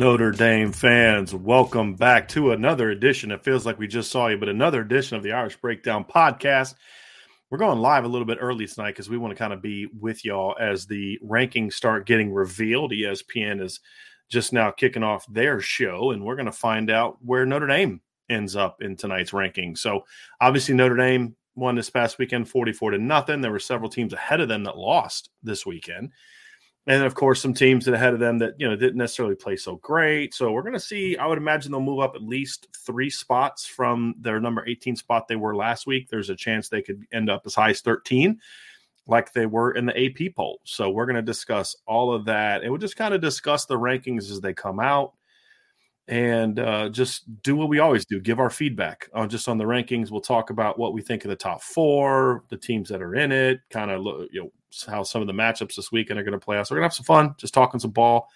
Notre Dame fans, welcome back to another edition. It feels like we just saw you, but another edition of the Irish Breakdown podcast. We're going live a little bit early tonight because we want to kind of be with y'all as the rankings start getting revealed. ESPN is just now kicking off their show, and we're going to find out where Notre Dame ends up in tonight's ranking. So, obviously, Notre Dame won this past weekend 44 to nothing. There were several teams ahead of them that lost this weekend and of course some teams that ahead of them that you know didn't necessarily play so great. So we're going to see i would imagine they'll move up at least three spots from their number 18 spot they were last week. There's a chance they could end up as high as 13 like they were in the ap poll. So we're going to discuss all of that and we'll just kind of discuss the rankings as they come out. And uh, just do what we always do give our feedback on just on the rankings. We'll talk about what we think of the top four the teams that are in it kind of look, you know how some of the matchups this weekend are going to play out. So we're going to have some fun just talking some ball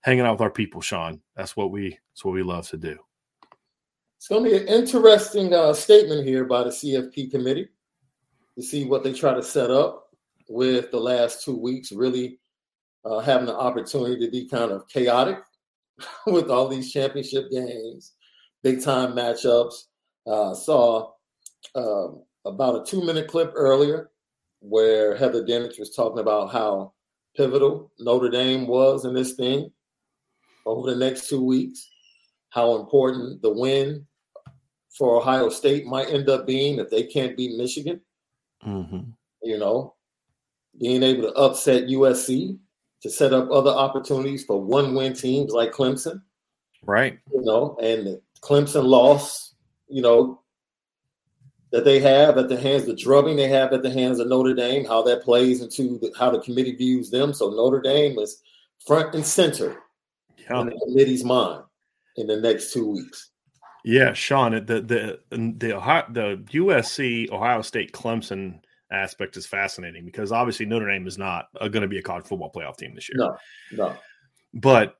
hanging out with our people sean. That's what we that's what we love to do. It's going to be an interesting uh, statement here by the cfp committee to see what they try to set up with the last two weeks really uh, having the opportunity to be kind of chaotic with all these championship games, big time matchups. Uh, saw um, about a two minute clip earlier where Heather Dinich was talking about how pivotal Notre Dame was in this thing over the next two weeks, how important the win for Ohio State might end up being if they can't beat Michigan. Mm-hmm. You know, being able to upset USC to set up other opportunities for one win teams like Clemson. Right. You know, and Clemson lost, you know, that they have at the hands, the drubbing they have at the hands of Notre Dame, how that plays into the, how the committee views them. So Notre Dame is front and center yeah. in the committee's mind in the next two weeks. Yeah, Sean, the the the Ohio, the USC Ohio State Clemson aspect is fascinating because obviously Notre Dame is not uh, going to be a college football playoff team this year. No, no. But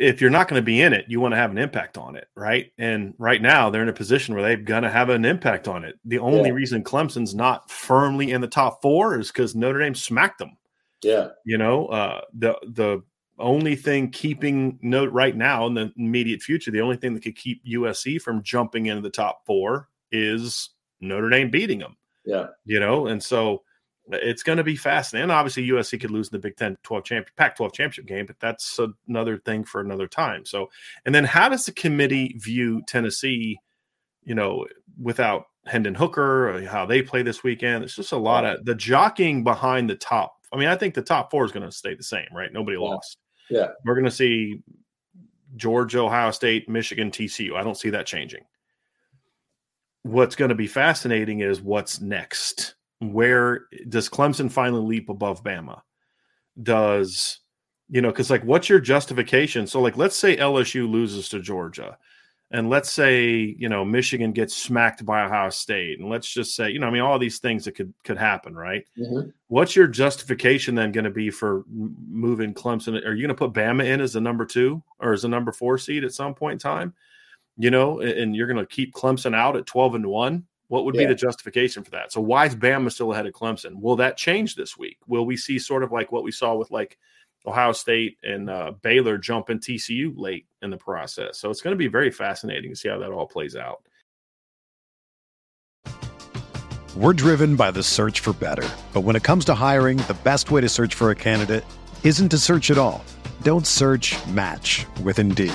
if you're not going to be in it, you want to have an impact on it, right? And right now they're in a position where they're going to have an impact on it. The only yeah. reason Clemson's not firmly in the top four is because Notre Dame smacked them. Yeah, you know, uh, the the only thing keeping note right now in the immediate future, the only thing that could keep USC from jumping into the top four is Notre Dame beating them. Yeah. You know, and so it's going to be fascinating. And obviously, USC could lose in the Big Ten 12 champ, Pac 12 championship game, but that's another thing for another time. So, and then how does the committee view Tennessee, you know, without Hendon Hooker, how they play this weekend? It's just a lot of the jockeying behind the top. I mean, I think the top four is going to stay the same, right? Nobody yeah. lost. Yeah. We're going to see Georgia, Ohio State, Michigan, TCU. I don't see that changing what's going to be fascinating is what's next. Where does Clemson finally leap above Bama? Does you know, because like, what's your justification? So, like, let's say LSU loses to Georgia. and let's say you know Michigan gets smacked by Ohio State, and let's just say you know I mean all these things that could could happen, right? Mm-hmm. What's your justification then going to be for moving Clemson? Are you going to put Bama in as the number two or as a number four seed at some point in time? You know, and you're going to keep Clemson out at twelve and one. What would yeah. be the justification for that? So why is Bama still ahead of Clemson? Will that change this week? Will we see sort of like what we saw with like Ohio State and uh, Baylor jumping TCU late in the process. So it's going to be very fascinating to see how that all plays out. We're driven by the search for better. But when it comes to hiring, the best way to search for a candidate isn't to search at all. Don't search match with Indeed.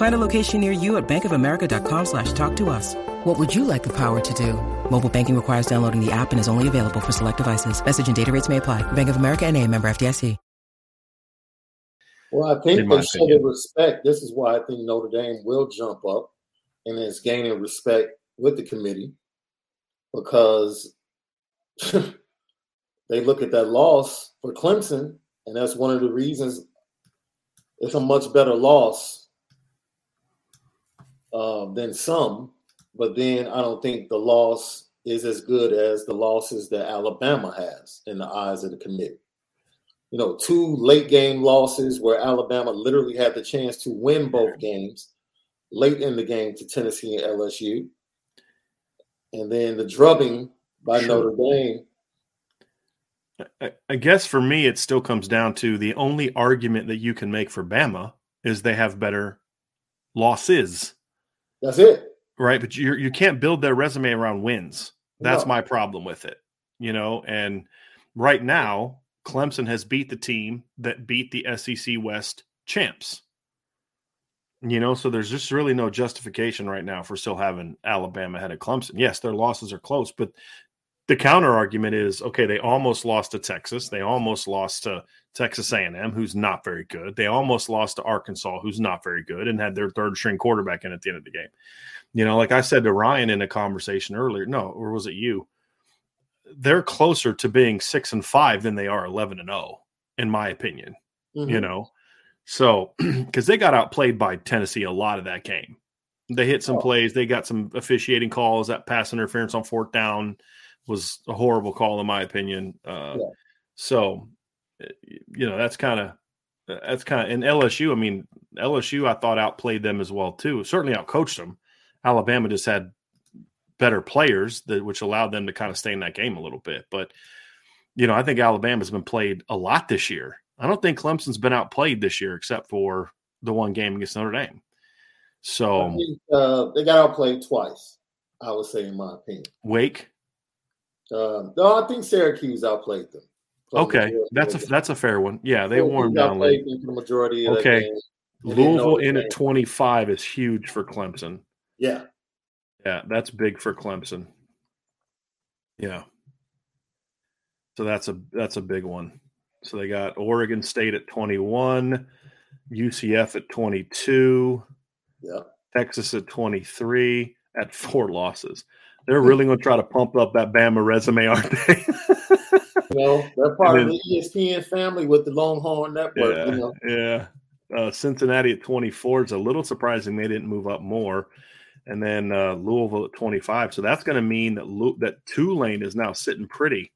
Find a location near you at bankofamerica.com slash talk to us. What would you like the power to do? Mobile banking requires downloading the app and is only available for select devices. Message and data rates may apply. Bank of America and a member FDIC. Well, I think they show respect. This is why I think Notre Dame will jump up and is gaining respect with the committee because they look at that loss for Clemson, and that's one of the reasons it's a much better loss uh, than some but then I don't think the loss is as good as the losses that Alabama has in the eyes of the committee. You know, two late game losses where Alabama literally had the chance to win both games late in the game to Tennessee and LSU. And then the drubbing by sure. Notre Dame. I guess for me, it still comes down to the only argument that you can make for Bama is they have better losses. That's it right? But you you can't build their resume around wins. That's no. my problem with it, you know. And right now, Clemson has beat the team that beat the SEC West champs. You know, so there's just really no justification right now for still having Alabama ahead of Clemson. Yes, their losses are close, but the counter argument is okay. They almost lost to Texas. They almost lost to Texas A&M, who's not very good. They almost lost to Arkansas, who's not very good, and had their third string quarterback in at the end of the game. You know, like I said to Ryan in a conversation earlier, no, or was it you? They're closer to being six and five than they are 11 and 0, in my opinion. Mm-hmm. You know, so because they got outplayed by Tennessee a lot of that game. They hit some oh. plays, they got some officiating calls. That pass interference on fourth down was a horrible call, in my opinion. Uh, yeah. So, you know, that's kind of that's kind of in LSU. I mean, LSU I thought outplayed them as well too. Certainly outcoached them. Alabama just had better players that which allowed them to kind of stay in that game a little bit. But you know, I think Alabama's been played a lot this year. I don't think Clemson's been outplayed this year except for the one game against Notre Dame. So think, uh, they got outplayed twice. I would say, in my opinion. Wake. Uh, no, I think Syracuse outplayed them. Okay, that's a that's a fair one. Yeah, they warmed down late. The majority. okay, Louisville in at twenty five is huge for Clemson. Yeah. Yeah, that's big for Clemson. Yeah. So that's a that's a big one. So they got Oregon State at 21, UCF at 22, yeah. Texas at 23 at four losses. They're really going to try to pump up that Bama resume, aren't they? know, they're part then, of the ESPN family with the Longhorn Network. Yeah, you know? yeah. Uh, Cincinnati at 24 is a little surprising they didn't move up more. And then uh, Louisville at 25. So that's going to mean that Lu- that Tulane is now sitting pretty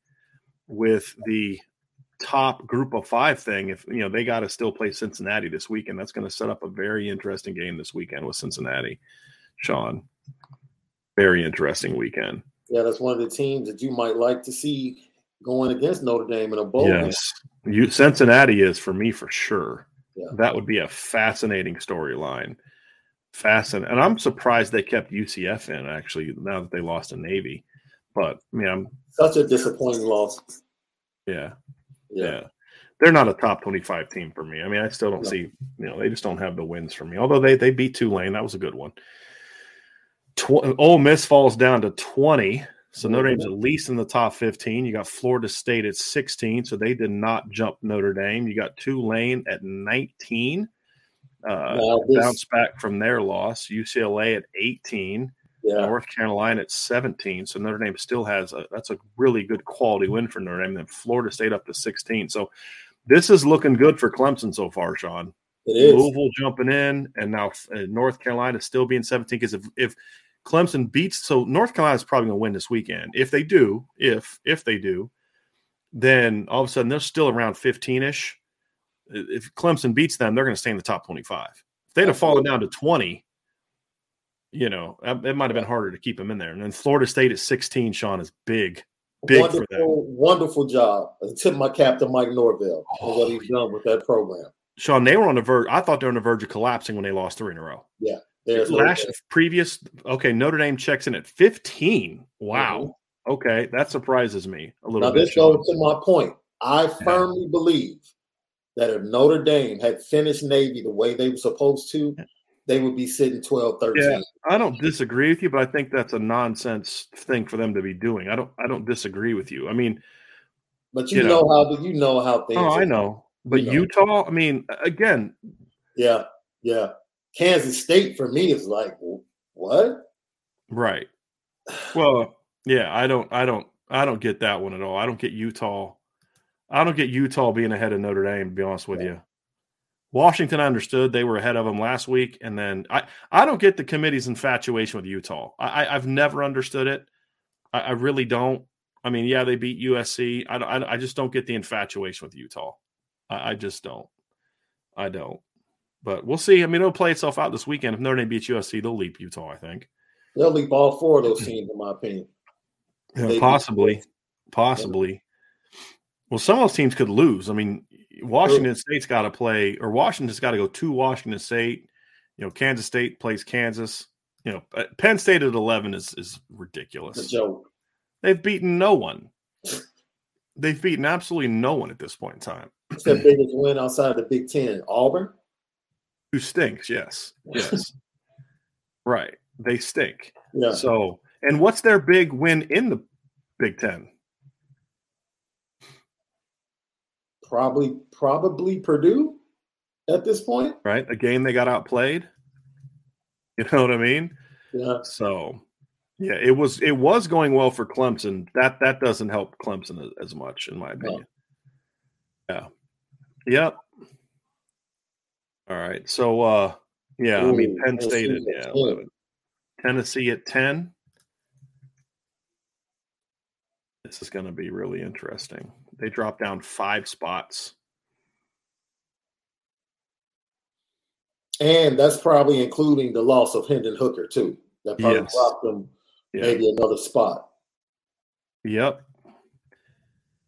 with the top group of five thing. If you know they got to still play Cincinnati this weekend, that's going to set up a very interesting game this weekend with Cincinnati. Sean, very interesting weekend. Yeah, that's one of the teams that you might like to see going against Notre Dame in a bowl. Yes, you Cincinnati is for me for sure. Yeah. That would be a fascinating storyline. Fascinating, and I'm surprised they kept UCF in actually now that they lost to Navy. But I mean, I'm such a disappointing loss. Yeah, yeah. yeah. They're not a top 25 team for me. I mean, I still don't no. see, you know, they just don't have the wins for me. Although they they beat Tulane, that was a good one. Tw- Ole Miss falls down to 20. So Notre Dame's at least in the top 15. You got Florida State at 16, so they did not jump Notre Dame. You got Tulane at 19, uh, bounce back from their loss. UCLA at 18, yeah. North Carolina at 17. So Notre Dame still has a that's a really good quality win for Notre Dame. And then Florida State up to 16. So this is looking good for Clemson so far, Sean. It is. Louisville jumping in, and now uh, North Carolina still being 17. Because if, if Clemson beats, so North Carolina is probably going to win this weekend. If they do, if if they do, then all of a sudden they're still around 15 ish. If Clemson beats them, they're going to stay in the top 25. If they'd have fallen down to 20, you know, it might have been harder to keep them in there. And then Florida State at 16, Sean, is big, big wonderful, for them. Wonderful job. I tip my cap to Mike Norvell oh, what he's done with that program. Sean, they were on the verge. I thought they were on the verge of collapsing when they lost three in a row. Yeah. There's last previous okay, Notre Dame checks in at 15. Wow. Mm-hmm. Okay, that surprises me a little now, bit. Now this goes to my point. I firmly yeah. believe that if Notre Dame had finished Navy the way they were supposed to, they would be sitting 12, 13. Yeah, I don't disagree with you, but I think that's a nonsense thing for them to be doing. I don't I don't disagree with you. I mean, but you, you know, know, how you know how things Oh, I know. But you know. Utah, I mean, again. Yeah, yeah. Kansas State for me is like what? Right. Well, yeah, I don't, I don't, I don't get that one at all. I don't get Utah. I don't get Utah being ahead of Notre Dame. To be honest with yeah. you, Washington I understood they were ahead of them last week, and then I, I don't get the committee's infatuation with Utah. I, I've never understood it. I, I really don't. I mean, yeah, they beat USC. I, I, I just don't get the infatuation with Utah. I, I just don't. I don't. But we'll see. I mean, it'll play itself out this weekend. If Notre Dame beats USC, they'll leap Utah, I think. They'll leap all four of those teams, in my opinion. Yeah, possibly. Possibly. Well, some of those teams could lose. I mean, Washington State's got to play, or Washington's got to go to Washington State. You know, Kansas State plays Kansas. You know, uh, Penn State at 11 is, is ridiculous. It's a joke. They've beaten no one. They've beaten absolutely no one at this point in time. It's their biggest win outside of the Big Ten. Auburn? Who stinks. Yes, yes, right. They stink. Yeah. So, and what's their big win in the Big Ten? Probably, probably Purdue at this point. Right, a game they got outplayed. You know what I mean? Yeah. So, yeah, it was it was going well for Clemson. That that doesn't help Clemson as, as much, in my opinion. No. Yeah. Yep. All right. So uh yeah, Ooh, I mean Penn State at yeah, 11. Tennessee at 10. This is going to be really interesting. They dropped down 5 spots. And that's probably including the loss of Hendon Hooker too. That probably yes. dropped them yeah. maybe another spot. Yep.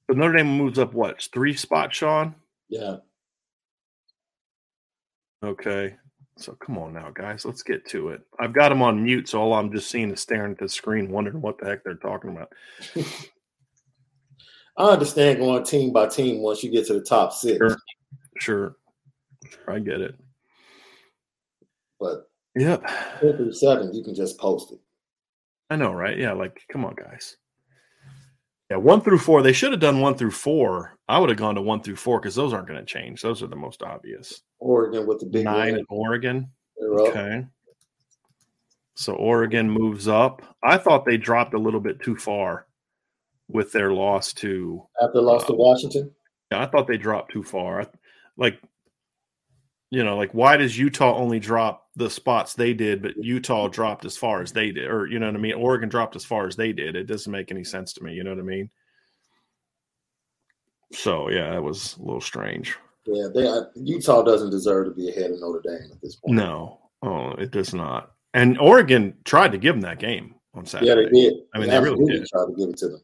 But Notre Dame moves up what? Three spots, Sean? Yeah. Okay. So come on now, guys. Let's get to it. I've got them on mute, so all I'm just seeing is staring at the screen, wondering what the heck they're talking about. I understand going team by team once you get to the top six. Sure. Sure. sure I get it. But yep. through seven, you can just post it. I know, right? Yeah, like come on, guys. Yeah, one through four. They should have done one through four. I would have gone to one through four because those aren't going to change. Those are the most obvious. Oregon with the big nine win. in Oregon. okay. So Oregon moves up. I thought they dropped a little bit too far. with their loss to after loss uh, to Washington. Yeah, I thought they dropped too far. Like, you know, like why does Utah only drop the spots they did, but Utah dropped as far as they did, or you know what I mean? Oregon dropped as far as they did. It doesn't make any sense to me. You know what I mean? So yeah, that was a little strange. Yeah, they, uh, Utah doesn't deserve to be ahead of Notre Dame at this point. No, oh, it does not. And Oregon tried to give them that game on Saturday. Yeah, they did. I mean, they, they really did. Tried to give it to them,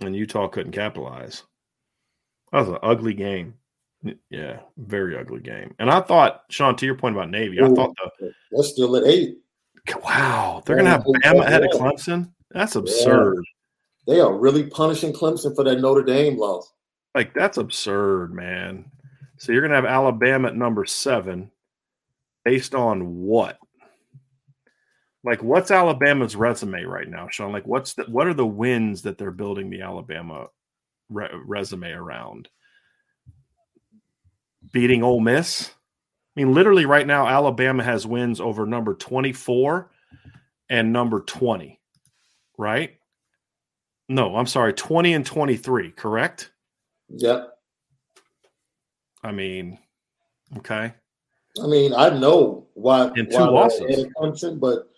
and Utah couldn't capitalize. That was an ugly game. Yeah, very ugly game. And I thought, Sean, to your point about Navy, Ooh, I thought the they're still at eight. Wow, they're gonna have Bama ahead of Clemson. That's absurd. Yeah. They are really punishing Clemson for that Notre Dame loss. Like that's absurd, man. So you're gonna have Alabama at number seven, based on what? Like, what's Alabama's resume right now, Sean? Like, what's the what are the wins that they're building the Alabama re- resume around? Beating Ole Miss. I mean, literally right now, Alabama has wins over number 24 and number 20, right? No, I'm sorry, 20 and 23, correct? Yep. I mean, okay. I mean, I know why. And two why losses. But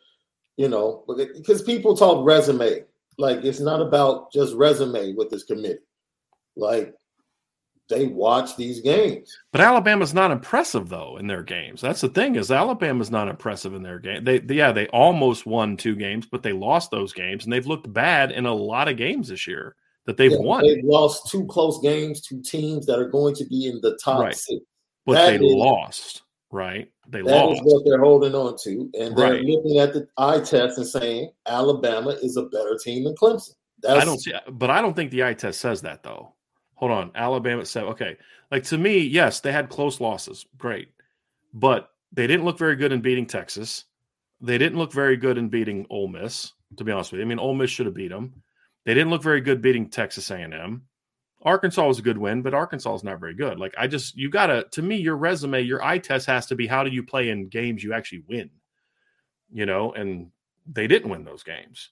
you know, because people talk resume, like it's not about just resume with this committee. Like they watch these games. But Alabama's not impressive though in their games. That's the thing is Alabama's not impressive in their game. They, they, yeah, they almost won two games, but they lost those games and they've looked bad in a lot of games this year that they've yeah, won. They've lost two close games to teams that are going to be in the top right. six. But that they is, lost, right? They that lost. That is what they're holding on to. And they're right. looking at the eye test and saying Alabama is a better team than Clemson. That's, I don't see, but I don't think the eye test says that though. Hold on, Alabama said okay. Like to me, yes, they had close losses, great, but they didn't look very good in beating Texas. They didn't look very good in beating Ole Miss. To be honest with you, I mean, Ole Miss should have beat them. They didn't look very good beating Texas A&M. Arkansas was a good win, but Arkansas is not very good. Like I just you gotta to me, your resume, your eye test has to be how do you play in games you actually win? You know, and they didn't win those games.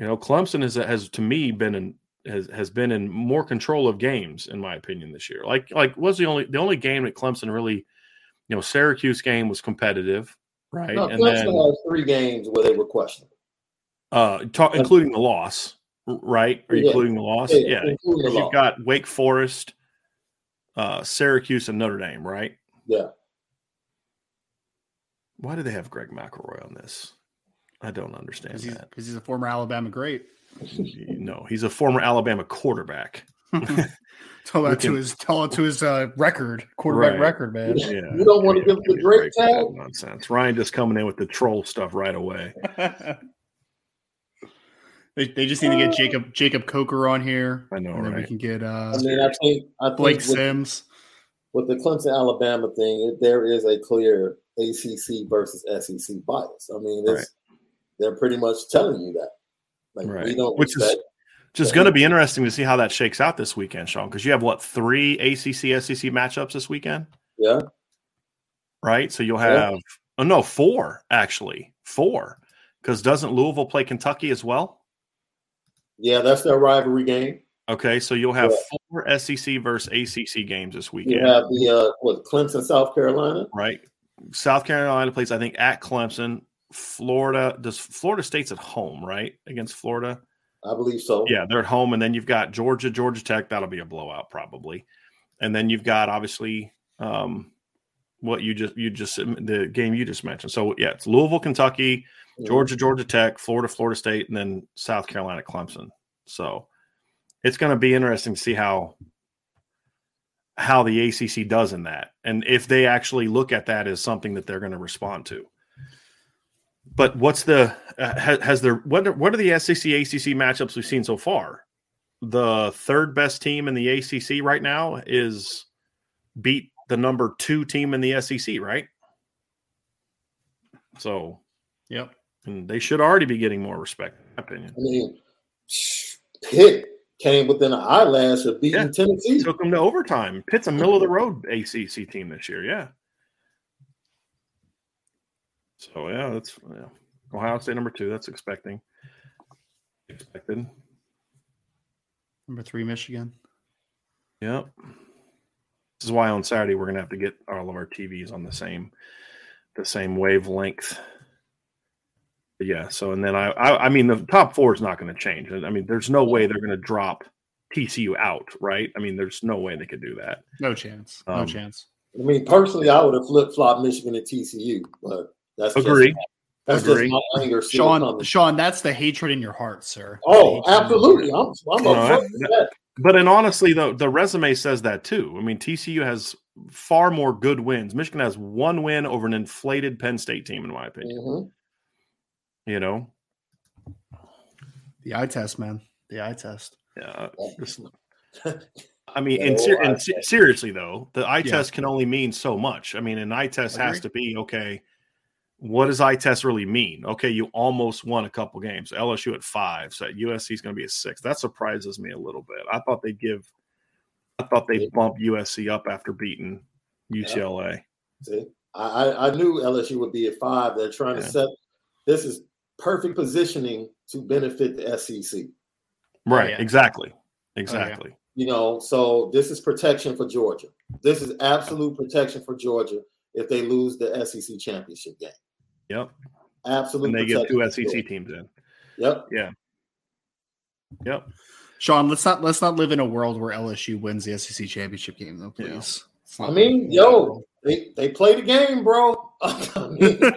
You know, Clemson has has to me been in has has been in more control of games in my opinion this year. Like like was the only the only game that Clemson really, you know, Syracuse game was competitive, right? No, and Clemson then, had three games where they were questionable. Uh, talk, including the loss right? Are you yeah. including the loss? Yeah, yeah. you've loss. got Wake Forest, uh, Syracuse, and Notre Dame, right? Yeah. Why do they have Greg McElroy on this? I don't understand Cause that. Because he's a former Alabama great. No, he's a former Alabama quarterback. tell that to his tell it to his uh, record quarterback right. record, man. Yeah, you don't want to give him the great tag. Nonsense. Ryan just coming in with the troll stuff right away. They, they just need to get Jacob Jacob Coker on here. I know, and then right? we can get. Uh, I mean, I think, I think Blake with, Sims. With the Clemson Alabama thing, there is a clear ACC versus SEC bias. I mean, right. they're pretty much telling you that. Like right. we don't Which is just going to be interesting to see how that shakes out this weekend, Sean. Because you have what three ACC SEC matchups this weekend? Yeah. Right. So you'll have yeah. oh no four actually four because doesn't Louisville play Kentucky as well? Yeah, that's their rivalry game. Okay, so you'll have yeah. four SEC versus ACC games this weekend. You have the uh, what Clemson, South Carolina, right? South Carolina plays, I think, at Clemson. Florida does Florida State's at home, right? Against Florida, I believe so. Yeah, they're at home, and then you've got Georgia, Georgia Tech. That'll be a blowout probably, and then you've got obviously um, what you just you just the game you just mentioned. So yeah, it's Louisville, Kentucky, Georgia, Georgia Tech, Florida, Florida State, and then South Carolina, Clemson. So it's going to be interesting to see how how the ACC does in that, and if they actually look at that as something that they're going to respond to. But what's the uh, has there what are, what are the SEC ACC matchups we've seen so far? The third best team in the ACC right now is beat the number two team in the SEC, right? So, yep. And they should already be getting more respect, in my opinion. I mean, Pitt came within an eyelash of beating yeah, Tennessee. Took them to overtime. Pitt's a middle of the road ACC team this year. Yeah. So yeah, that's yeah. Ohio State number two. That's expecting expected. Number three, Michigan. Yep. This is why on Saturday we're gonna have to get all of our TVs on the same the same wavelength. But yeah. So and then I, I I mean the top four is not going to change. I mean, there's no way they're going to drop TCU out, right? I mean, there's no way they could do that. No chance. No Um, chance. I mean, personally, I would have flip flopped Michigan and TCU, but that's Agree. Just, that's Agree. just my anger. Sean, coming. Sean, that's the hatred in your heart, sir. Oh, The hatred in your absolutely. I'm, I'm No, upfront that- But and honestly, though, the resume says that too. I mean, TCU has far more good wins. Michigan has one win over an inflated Penn State team, in my opinion. Mhm. You know, The eye test, man. The eye test. yeah. I mean, Yeah, and, ser- and se- seriously though, the eye Yeah. test can only mean so much. I mean, an eye test has to be okay. What does eye test really mean? Okay, you almost won a couple games. LSU at five, so USC is going to be a six. That surprises me a little bit. I thought they'd give. I thought they'd bump USC up after beating UCLA. See, I, I I knew LSU would be at five. They're trying to set. This is perfect positioning to benefit the SEC. Right. Oh, yeah. Exactly. Oh, exactly. You know, so this is protection for Georgia. This is absolute protection for Georgia if they lose the SEC championship game. Yep. Absolutely. And they get two SEC Georgia. teams in. Yep. Yeah. Yep. Sean, let's not let's not live in a world where LSU wins the SEC championship game, though, please. Let's I mean, live yo, they they play the game, bro. I mean.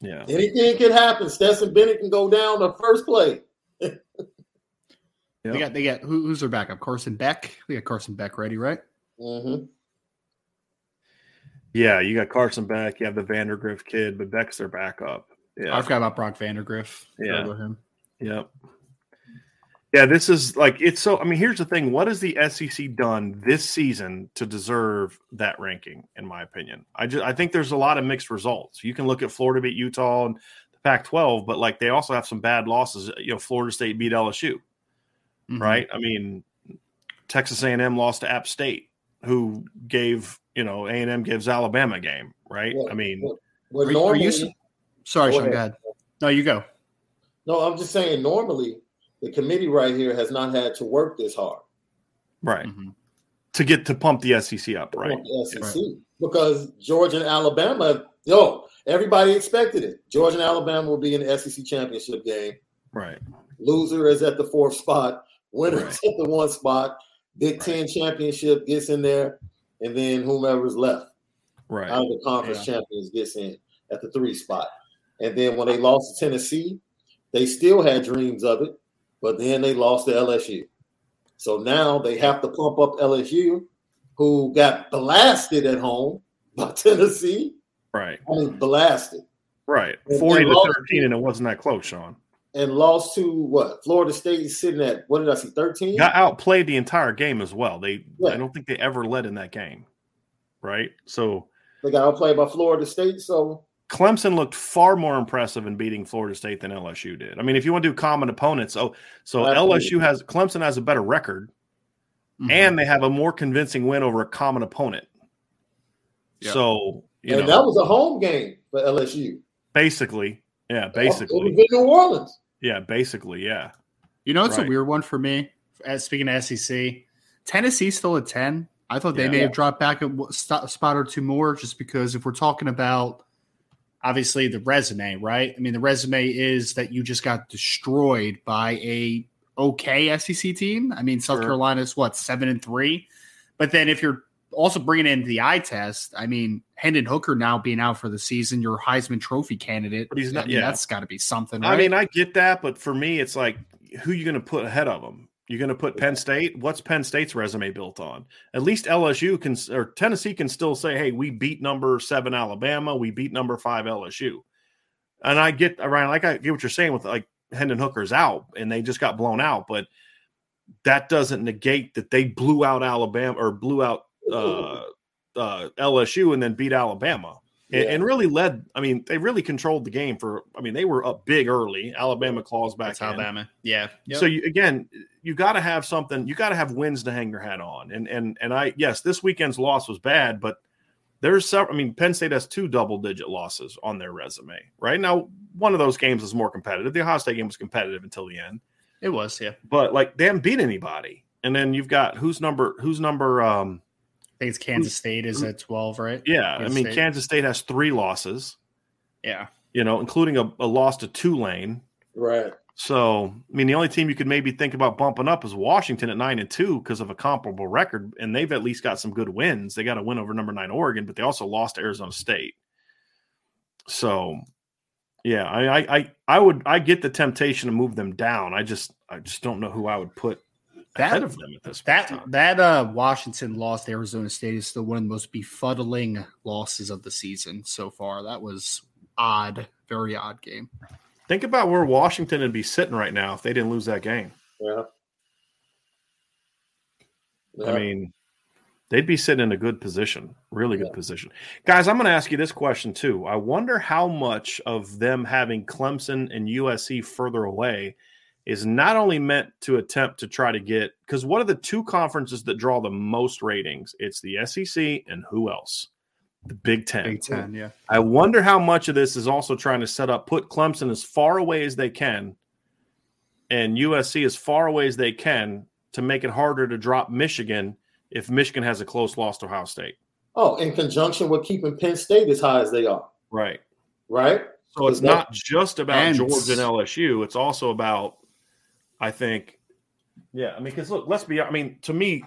Yeah. anything can happen. Stetson Bennett can go down the first play. Yep. They got they got who, who's their backup? Carson Beck. They got Carson Beck ready, right? hmm Yeah. You got Carson Beck. You have the Vandergrift kid, but Beck's their backup. Yeah. I forgot about Brock Vandagriff. Yeah. him. Yep. Yeah, this is like it's so. I mean, here's the thing: what has the SEC done this season to deserve that ranking? In my opinion, I just I think there's a lot of mixed results. You can look at Florida beat Utah and the Pac-12, but like they also have some bad losses. You know, Florida State beat LSU, Mhm. right? I mean, Texas A&M lost to App State, who gave you know A&M gives Alabama a game, right? Yeah. I mean, Well, Are you- are you Sorry, Go Sean. Go ahead. ahead. No, you go. no, I'm just saying. Normally, the committee right here has not had to work this hard. right Mhm. to get to pump the SEC up, right? pump the SEC because Georgia and Alabama, yo, everybody expected it. Georgia and Alabama will be in the SEC championship game. Right. Loser is at the fourth spot. Winner Right. is at the one spot. Big Right. Ten championship gets in there, and then whomever's left Right. out of the conference champions gets in at the three spot. And then when they lost to Tennessee, they still had dreams of it, but then they lost to LSU. So now they have to pump up LSU, who got blasted at home by Tennessee. Right. I mean, blasted Right. And- 40 to lost 13, and it wasn't that close, Sean. And lost to what? Florida State is sitting at what did I see? Thirteen. Got outplayed the entire game as well. They Yeah. I don't think they ever led in that game. Right? So They got outplayed by Florida State. So Clemson looked far more impressive in beating Florida State than LSU did. I mean, if you want to do common opponents, oh, so Absolutely. LSU has Clemson has a better record, Mhm. and they have a more convincing win over a common opponent. Yeah. So you and know, that was a home game for LSU. basically, yeah, basically, was in New Orleans. yeah, basically, yeah, You know, it's Right. a weird one for me. As speaking of SEC, Tennessee's still at ten. I thought they Yeah. may have dropped back a spot or two more, just because if we're talking about obviously the resume, right? I mean, the resume is that you just got destroyed by a okay SEC team. I mean, South Sure. Carolina's what seven and three, but then if you're also bringing in the eye test, I mean, Hendon Hooker now being out for the season, your Heisman Trophy candidate. But he's not- I mean, yeah. that's got to be something. Right? I mean, I get that, but for me, it's like, who you going to put ahead of them? You're going to put Penn State. What's Penn State's resume built on? At least LSU can, or Tennessee can still say, "Hey, we beat number seven Alabama. We beat number five LSU." And I get Ryan, like I get what you're saying with like Hendon Hooker's out, and they just got blown out, but that doesn't negate that they blew out Alabama or blew out uh, uh, LSU and then beat Alabama and, Yeah. and really led. I mean, they really controlled the game for. I mean, they were up big early. Alabama claws back. that's in. Alabama. Yeah. So you, again, you got to have something. You got to have wins to hang your hat on. And and and I yes, this weekend's loss was bad, but there's several. I mean, Penn State has two double digit losses on their resume right now. One of those games is more competitive. The Ohio State game was competitive until the end. It was, yeah. But like they haven't beat anybody. And then you've got who's number who's number um think it's Kansas State is at 12, right? yeah, Kansas I mean State. Kansas State has three losses, Yeah. you know, including a, a loss to Tulane. Right. So, I mean, the only team you could maybe think about bumping up is Washington at nine and two because of a comparable record, and they've at least got some good wins. They got a win over number nine Oregon, but they also lost to Arizona State. So, yeah, I, I, I, I would, I get the temptation to move them down. I just, I just don't know who I would put ahead That of them at this point. that in that uh Washington lost to Arizona State is still one of the most befuddling losses of the season so far. That was odd, very odd game. Think about where Washington would be sitting right now if they didn't lose that game. Yeah. I mean, they'd be sitting in a good position, really good Yeah. position. Guys, I'm going to ask you this question too. I wonder how much of them having Clemson and USC further away is not only meant to attempt to try to get because what are the two conferences that draw the most ratings? It's the SEC and who else? The Big Ten. Big Ten, yeah. I wonder how much of this is also trying to set up, put Clemson as far away as they can and USC as far away as they can to make it harder to drop Michigan if Michigan has a close loss to Ohio State. Oh, in conjunction with keeping Penn State as high as they are, Right. right? So it's that- not just about And- Georgia and LSU. It's also about, I think, yeah. I mean, because look, let's be. I mean, to me,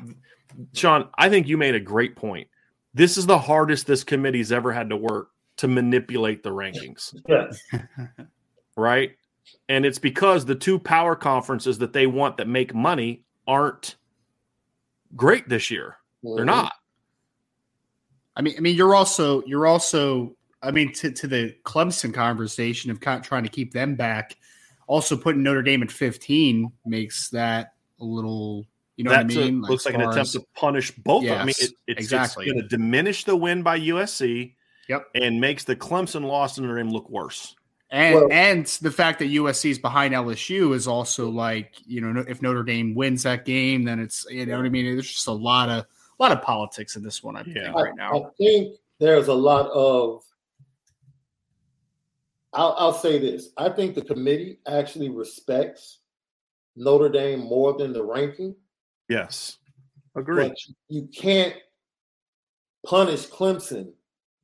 Sean, I think you made a great point. This is the hardest this committee's ever had to work to manipulate the rankings. Yes. right? And it's because the two power conferences that they want that make money aren't great this year. They're not. I mean, I mean, you're also you're also I mean to, to the Clemson conversation of kind of trying to keep them back. Also, putting Notre Dame at 15 makes that a little, you know That what I mean? looks like an attempt as- to punish both. of them. I mean, it, it's, exactly. it's going to diminish the win by USC. Yep. And makes the Clemson loss to Notre Dame look worse. And Well- and the fact that USC is behind LSU is also like you know if Notre Dame wins that game, then it's you know what I mean. There's just a lot of a lot of politics in this one. I Yeah. think I, right now. I think there's a lot of. I'll, I'll say this. I think the committee actually respects Notre Dame more than the ranking, Yes. Agreed. but you can't punish Clemson,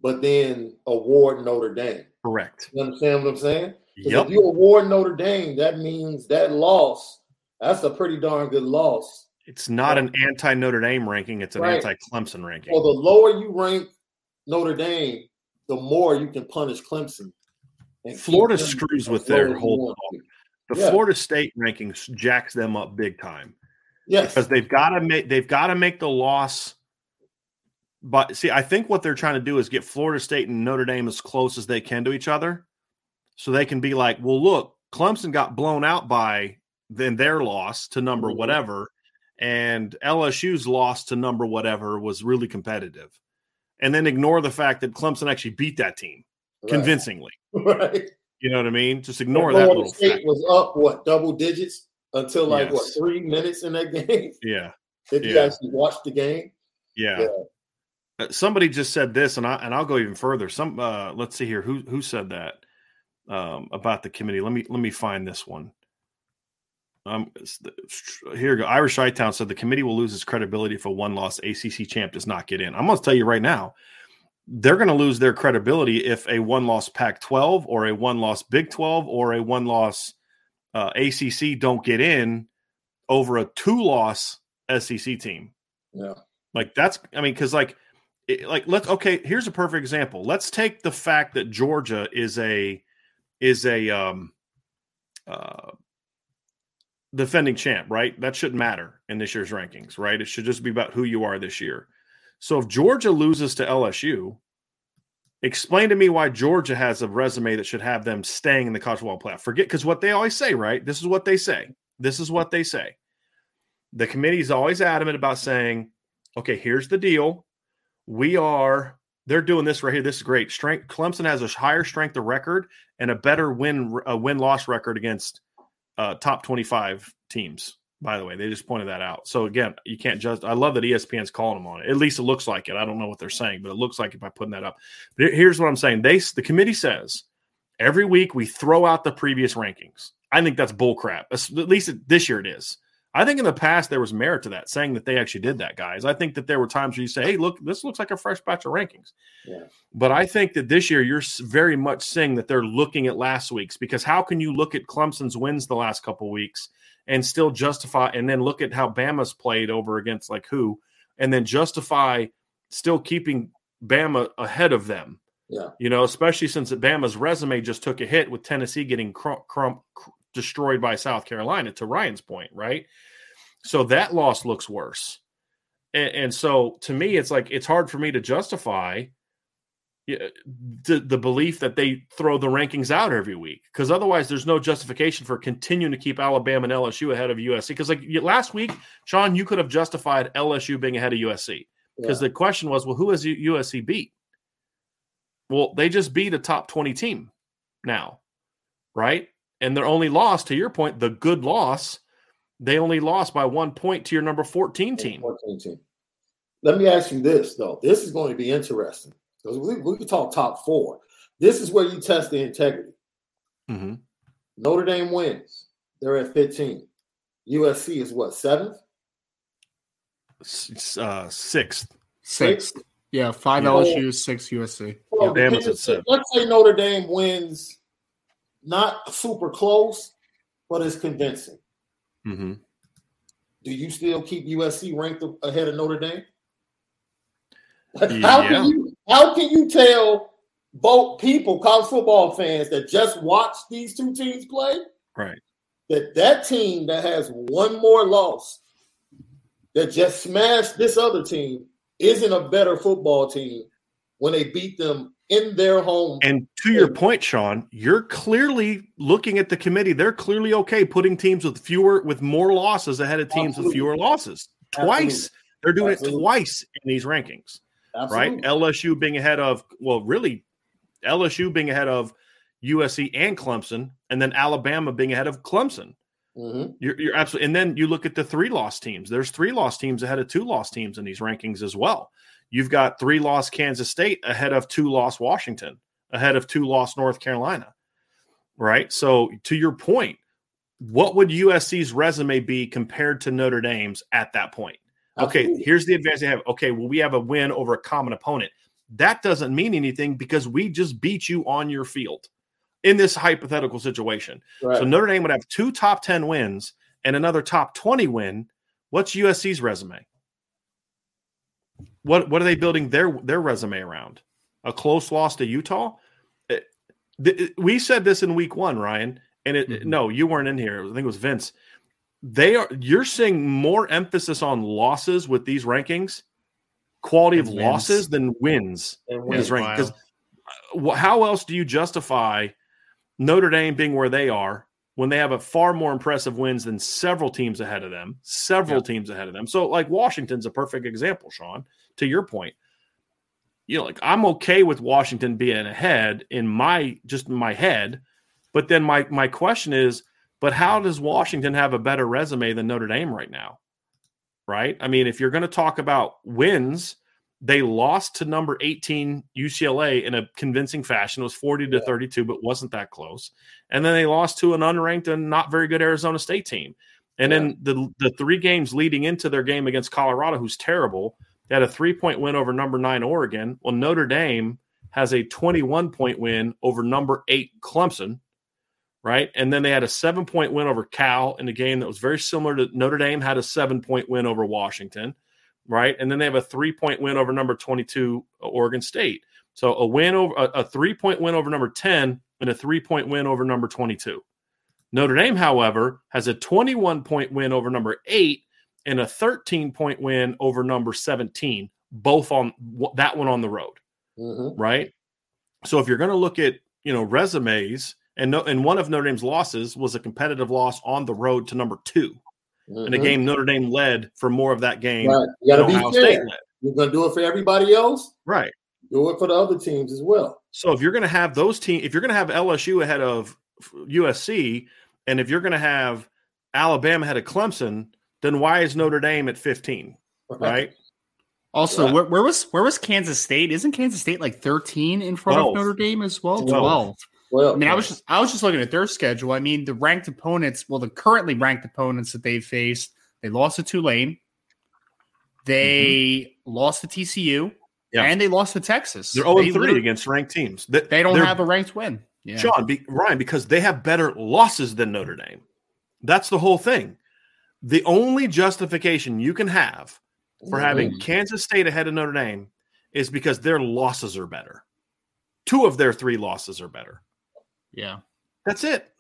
but then award Notre Dame. Correct. You understand what I'm saying? Yep. If you award Notre Dame, that means that loss. That's a pretty darn good loss. It's not an anti Notre Dame ranking, it's an Right. anti Clemson ranking. Well, the lower you rank Notre Dame, the more you can punish Clemson. Florida screws with their whole the yeah. Florida State rankings jacks them up big time. Yes, because they've got to make they've got to make the loss. But see, I think what they're trying to do is get Florida State and Notre Dame as close as they can to each other, so they can be like, "Well, look, Clemson got blown out by then their loss to number Mhm. whatever, and LSU's loss to number whatever was really competitive," and then ignore the fact that Clemson actually beat that team right. convincingly. right. You know what I mean? Just ignore that little State fact. was up what double digits until like what three minutes in that game. Yeah. if you Yeah. actually watched the game, Yeah. Yeah. Uh, Somebody just said this, and I and I'll go even further. Some uh, let's see here who who said that um, about the committee. Let me let me find this one. Um, here go. Irish Town said the committee will lose its credibility if a one loss ACC champ does not get in. I'm going to tell you right now, they're going to lose their credibility if a one loss Pac 12 or a one loss Big 12 or a one loss uh, ACC don't get in over a two loss SEC team. yeah, Like that's, I mean, because like, it, like let's okay. Here's a perfect example. Let's take the fact that Georgia is a is a um uh defending champ, right? That shouldn't matter in this year's rankings, right? It should just be about who you are this year. So if Georgia loses to LSU, explain to me why Georgia has a resume that should have them staying in the college football playoff. Forget because what they always say, right? This is what they say. This is what they say. The committee is always adamant about saying, okay, here's the deal. We are, they're doing this right here. This is great. Strength Clemson has a higher strength of record and a better win a win loss record against uh, top 25 teams. By the way, they just pointed that out. So again, you can't just. I love that ESPN's calling them on it. At least it looks like it. I don't know what they're saying, but it looks like it by putting that up. But here's what I'm saying. They the committee says every week we throw out the previous rankings. I think that's bullcrap. At least this year it is. I think in the past there was merit to that, saying that they actually did that, guys. I think that there were times where you say, "Hey, look, this looks like a fresh batch of rankings." Yeah. But I think that this year you're very much saying that they're looking at last week's because how can you look at Clemson's wins the last couple weeks and still justify, and then look at how Bama's played over against like who, and then justify still keeping Bama ahead of them? Yeah. You know, especially since Bama's resume just took a hit with Tennessee getting crump, crump, destroyed by South Carolina, to Ryan's point, right? So that loss looks worse. And, and, so to me, it's like it's hard for me to justify Uh, the, the belief that they throw the rankings out every week because otherwise there's no justification for continuing to keep Alabama and LSU ahead of USC. Because like last week, Sean, you could have justified LSU being ahead of USC because yeah. the question was, well, who has USC beat? Well, they just beat a top 20 team now, right? And their only loss, to your point, the good loss they only lost by one point to your number 14 team. 14 team. Let me ask you this, though. This is going to be interesting because we, we can talk top four. This is where you test the integrity. Mm-hmm. Notre Dame wins. They're at 15. USC is what, seventh? Uh, sixth. Sixth. Yeah, five yeah. LSU, six USC. Well, yeah. let's say Notre Dame wins not super close, but it's convincing. Mm-hmm. Do you still keep USC ranked ahead of Notre Dame? How yeah. can you how can you tell both people, college football fans that just watch these two teams play, right? That that team that has one more loss that just smashed this other team isn't a better football team when they beat them in their home. And to your point, Sean, you're clearly looking at the committee. They're clearly okay putting teams with fewer, with more losses ahead of teams Absolutely. with fewer losses. Twice. Absolutely. They're doing Absolutely. it twice in these rankings. Absolutely. Right? LSU being ahead of, well, really, LSU being ahead of USC and Clemson, and then Alabama being ahead of Clemson. Mm-hmm. You're, you're, absolutely, and then you look at the three loss teams. There's three loss teams ahead of two loss teams in these rankings as well. You've got three loss Kansas State ahead of two loss Washington, ahead of two loss North Carolina. Right. So, to your point, what would USC's resume be compared to Notre Dame's at that point? Okay, Absolutely. here's the advantage they have. Okay, well, we have a win over a common opponent. That doesn't mean anything because we just beat you on your field in this hypothetical situation. Right. So Notre Dame would have two top 10 wins and another top 20 win. What's USC's resume? What what are they building their their resume around? A close loss to Utah? It, th- we said this in week 1, Ryan, and it, mm-hmm. no, you weren't in here. I think it was Vince. They are you're seeing more emphasis on losses with these rankings, quality and of wins. losses than wins. Because uh, how else do you justify Notre Dame being where they are when they have a far more impressive wins than several teams ahead of them, several yeah. teams ahead of them. So, like Washington's a perfect example, Sean. To your point, you know, like I'm okay with Washington being ahead in my just in my head, but then my my question is, but how does Washington have a better resume than Notre Dame right now? Right? I mean, if you're going to talk about wins, they lost to number 18 UCLA in a convincing fashion. It was 40 to 32, but wasn't that close. And then they lost to an unranked and not very good Arizona State team. And yeah. then the the three games leading into their game against Colorado, who's terrible, they had a three point win over number nine Oregon. Well, Notre Dame has a 21 point win over number eight Clemson, right? And then they had a seven point win over Cal in a game that was very similar to Notre Dame had a seven point win over Washington right? And then they have a three point win over number 22, uh, Oregon State. So a win over a, a three point win over number 10 and a three point win over number 22. Notre Dame, however, has a 21 point win over number eight and a 13 point win over number 17, both on that one on the road, mm-hmm. right? So if you're going to look at you know resumes, and no, and one of Notre Dame's losses was a competitive loss on the road to number two mm-hmm. in a game Notre Dame led for more of that game. Right. You got to be Ohio fair. You're going to do it for everybody else, right? Do it for the other teams as well. So if you're going to have those teams, if you're going to have LSU ahead of USC, and if you're going to have Alabama ahead of Clemson, then why is Notre Dame at 15? Right. Also, yeah. where, where, was where was Kansas State? Isn't Kansas State like 13 in front 12. of Notre Dame as well? 12. 12. Well, I mean, I was just I was just looking at their schedule. I mean, the ranked opponents, well, the currently ranked opponents that they've faced, they lost to Tulane, they mm-hmm. lost to TCU, yeah. and they lost to Texas. They're 0 3 against ranked teams. They, they don't have a ranked win. Yeah. Sean, be, Ryan, because they have better losses than Notre Dame. That's the whole thing. The only justification you can have for having. Kansas State ahead of Notre Dame is because their losses are better. Two of their three losses are better. Yeah. That's it.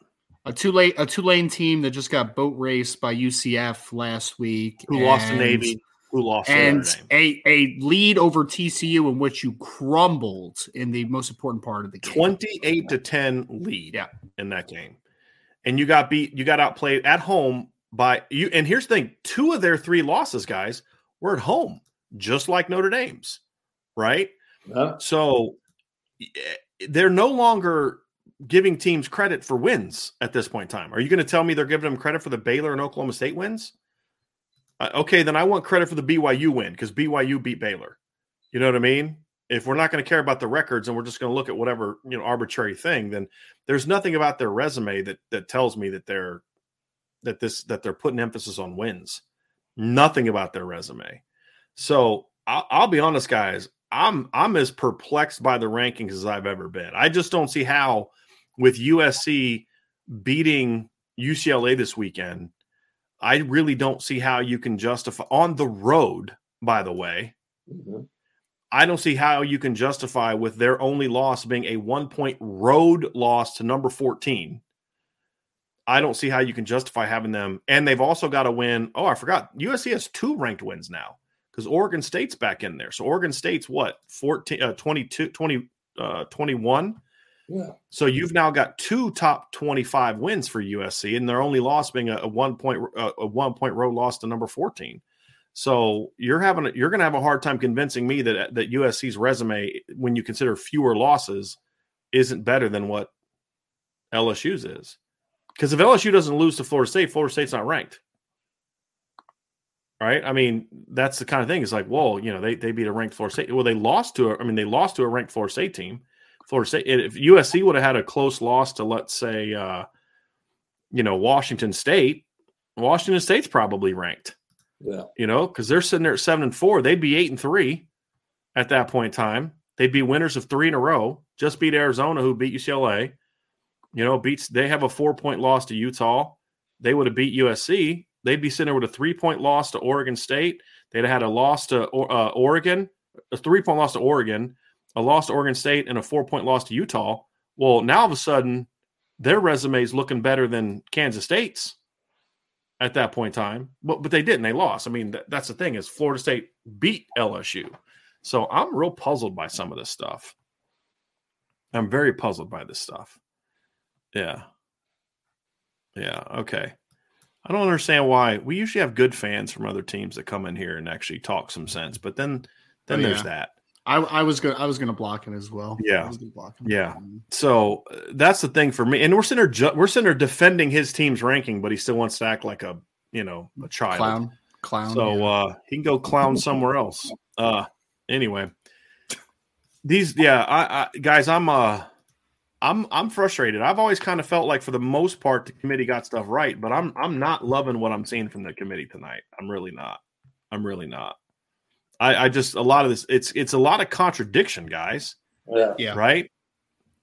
A Tulane a Tulane team that just got boat raced by UCF last week. Who and, lost to Navy, who lost and a, a lead over TCU in which you crumbled in the most important part of the game. 28 to 10 lead yeah. in that game. And you got beat, you got outplayed at home by you. And here's the thing two of their three losses, guys, were at home, just like Notre Dame's, right? Yeah. So eh, they're no longer giving teams credit for wins at this point in time. Are you going to tell me they're giving them credit for the Baylor and Oklahoma State wins? Uh, okay, then I want credit for the BYU win because BYU beat Baylor. You know what I mean? If we're not going to care about the records and we're just going to look at whatever you know arbitrary thing, then there's nothing about their resume that that tells me that they're that this that they're putting emphasis on wins. Nothing about their resume. So I'll, I'll be honest, guys. I'm I'm as perplexed by the rankings as I've ever been. I just don't see how with USC beating UCLA this weekend, I really don't see how you can justify on the road, by the way. Mm-hmm. I don't see how you can justify with their only loss being a one point road loss to number 14. I don't see how you can justify having them. And they've also got to win. Oh, I forgot. USC has two ranked wins now because Oregon State's back in there. So Oregon State's what, 14, uh, 22, 20, uh, 21? Yeah. So you've now got two top 25 wins for USC, and their only loss being a, a one point a one point road loss to number 14. So you're having you're going to have a hard time convincing me that that USC's resume, when you consider fewer losses, isn't better than what LSU's is. Because if LSU doesn't lose to Florida State, Florida State's not ranked. Right? I mean, that's the kind of thing. It's like, well, you know, they, they beat a ranked Florida State. Well, they lost to a, I mean, they lost to a ranked Florida State team. Florida State. If USC would have had a close loss to, let's say, uh, you know, Washington State, Washington State's probably ranked. Yeah. You know, because they're sitting there at seven and four. They'd be eight and three at that point in time. They'd be winners of three in a row. Just beat Arizona, who beat UCLA. You know, beats they have a four point loss to Utah. They would have beat USC. They'd be sitting there with a three point loss to Oregon State. They'd have had a loss to uh, Oregon, a three point loss to Oregon, a loss to Oregon State, and a four point loss to Utah. Well, now all of a sudden, their resume is looking better than Kansas State's at that point in time. But but they didn't. They lost. I mean, th- that's the thing is Florida State beat LSU. So I'm real puzzled by some of this stuff. I'm very puzzled by this stuff. Yeah. Yeah. Okay. I don't understand why we usually have good fans from other teams that come in here and actually talk some sense, but then then oh, yeah. there's that. I, I was gonna I was gonna block it as well. Yeah, yeah. So uh, that's the thing for me. And we're sitting there ju- we're sitting there defending his team's ranking, but he still wants to act like a you know a child clown clown. So yeah. uh, he can go clown somewhere else. Uh, anyway, these yeah, I, I guys, I'm uh. I'm I'm frustrated. I've always kind of felt like for the most part the committee got stuff right, but I'm I'm not loving what I'm seeing from the committee tonight. I'm really not. I'm really not. I, I just a lot of this it's it's a lot of contradiction, guys. Yeah. Yeah. Right.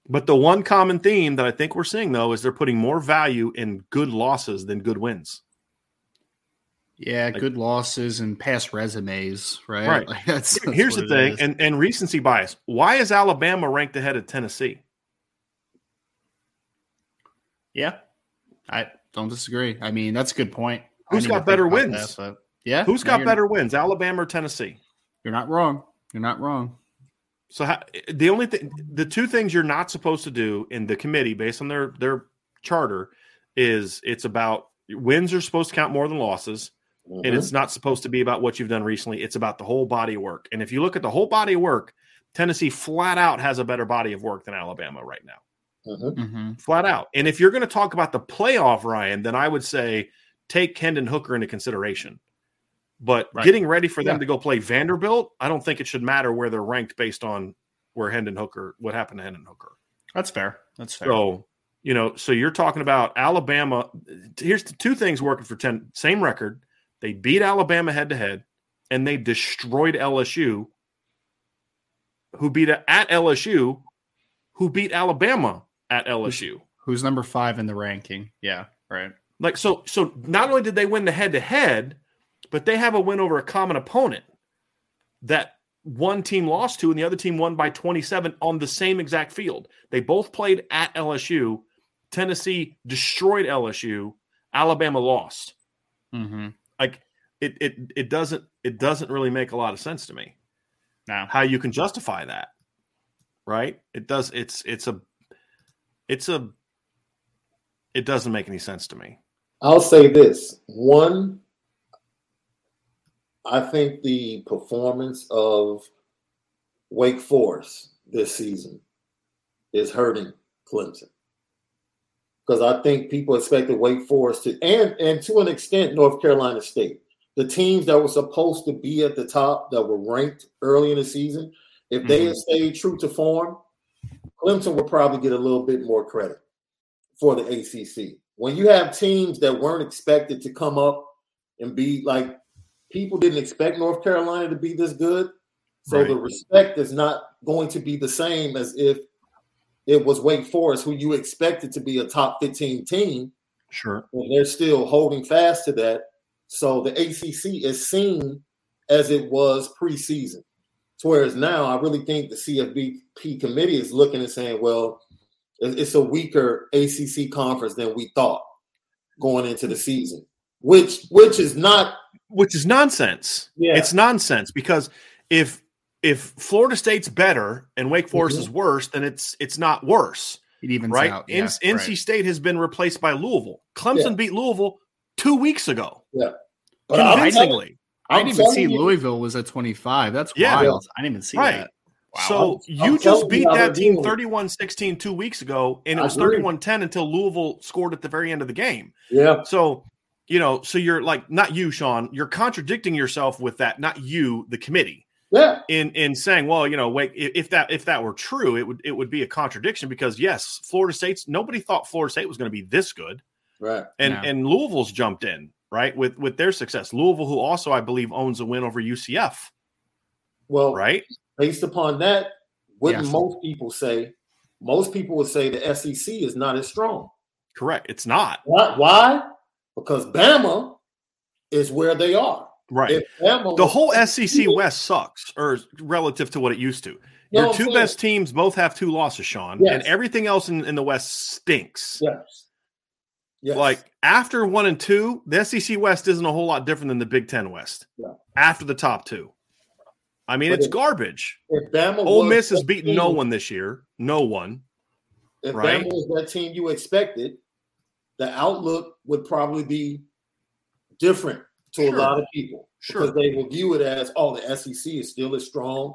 But the one common theme that I think we're seeing though is they're putting more value in good losses than good wins. Yeah, like, good losses and past resumes, right? Right. Like that's, that's Here's the thing, and, and recency bias. Why is Alabama ranked ahead of Tennessee? Yeah, I don't disagree. I mean, that's a good point. Who's got better wins? That, yeah. Who's got better wins, Alabama or Tennessee? You're not wrong. You're not wrong. So how, the only thing, the two things you're not supposed to do in the committee, based on their their charter, is it's about wins are supposed to count more than losses, mm-hmm. and it's not supposed to be about what you've done recently. It's about the whole body of work. And if you look at the whole body of work, Tennessee flat out has a better body of work than Alabama right now. Mm-hmm. Mm-hmm. Flat out. And if you're going to talk about the playoff, Ryan, then I would say take Hendon Hooker into consideration but right. getting ready for them yeah. to go play Vanderbilt, I don't think it should matter where they're ranked based on where Hendon Hooker, what happened to Hendon Hooker. That's fair. That's fair. So, you know, so you're talking about Alabama. Here's the two things working for 10, same record. They beat Alabama head to head, and they destroyed LSU, who beat at LSU, who beat Alabama at LSU. Who's number five in the ranking? Yeah, right. Like so, so not only did they win the head to head, but they have a win over a common opponent that one team lost to and the other team won by 27 on the same exact field. They both played at LSU. Tennessee destroyed LSU. Alabama lost. Mm-hmm. Like it, it, it doesn't, it doesn't really make a lot of sense to me. Now, How you can justify that, right? It does. It's, it's a, it's a, it doesn't make any sense to me. I'll say this. One, I think the performance of Wake Forest this season is hurting Clemson. Because I think people expected Wake Forest to, and and to an extent, North Carolina State. The teams that were supposed to be at the top that were ranked early in the season, if they mm-hmm. had stayed true to form, Clemson would probably get a little bit more credit for the ACC. When you have teams that weren't expected to come up and be like people didn't expect North Carolina to be this good. So Right. the respect is not going to be the same as if it was Wake Forest, who you expected to be a top 15 team, Sure. and they're still holding fast to that. So the ACC is seen as it was preseason. Whereas now, I really think the CFBP committee is looking and saying, well, it's a weaker ACC conference than we thought going into the season, which which is not which is nonsense. Yeah. It's nonsense because if if Florida State's better and Wake Forest Mhm. is worse, then it's it's not worse, it evens right? out. N- Yeah, NC right. State has been replaced by Louisville. Clemson Yeah. beat Louisville two weeks ago, But I'm convincingly. I didn't even see you- Louisville was at 25. That's Yeah. wild. I didn't even see Right. that. Wow. So I'm- you I'm just beat that team doing 31-16 two weeks ago, and it I was agree. 31-10 until Louisville scored at the very end of the game. Yeah, So, you know, so you're like not you, Sean. You're contradicting yourself with that. Not you, the committee. yeah, in in saying, well, you know, wait, if that if that were true, it would it would be a contradiction because yes, Florida State's nobody thought Florida State was going to be this good, right. and No. and Louisville's jumped in right with with their success. Louisville, who also I believe owns a win over UCF, Well, right? based upon that, wouldn't Yes. most people say? Most people would say the SEC is not as strong. Correct. It's not Why? Why? Because Bama is where they are. right. If Bama the whole SEC West sucks, or relative to what it used to. Your two saying- best teams both have two losses, Sean, Yes. and everything else in, in the West stinks. Yes. Yes. Like after one and two, the SEC West isn't a whole lot different than the Big Ten West. Yeah. After the top two, I mean, But it's it- garbage. if Bama Ole Miss has beaten no one this year. No one. If right? Bama was that team you expected, the outlook would probably be different to Sure. a lot of people Sure. because they will view it as, oh, the SEC is still as strong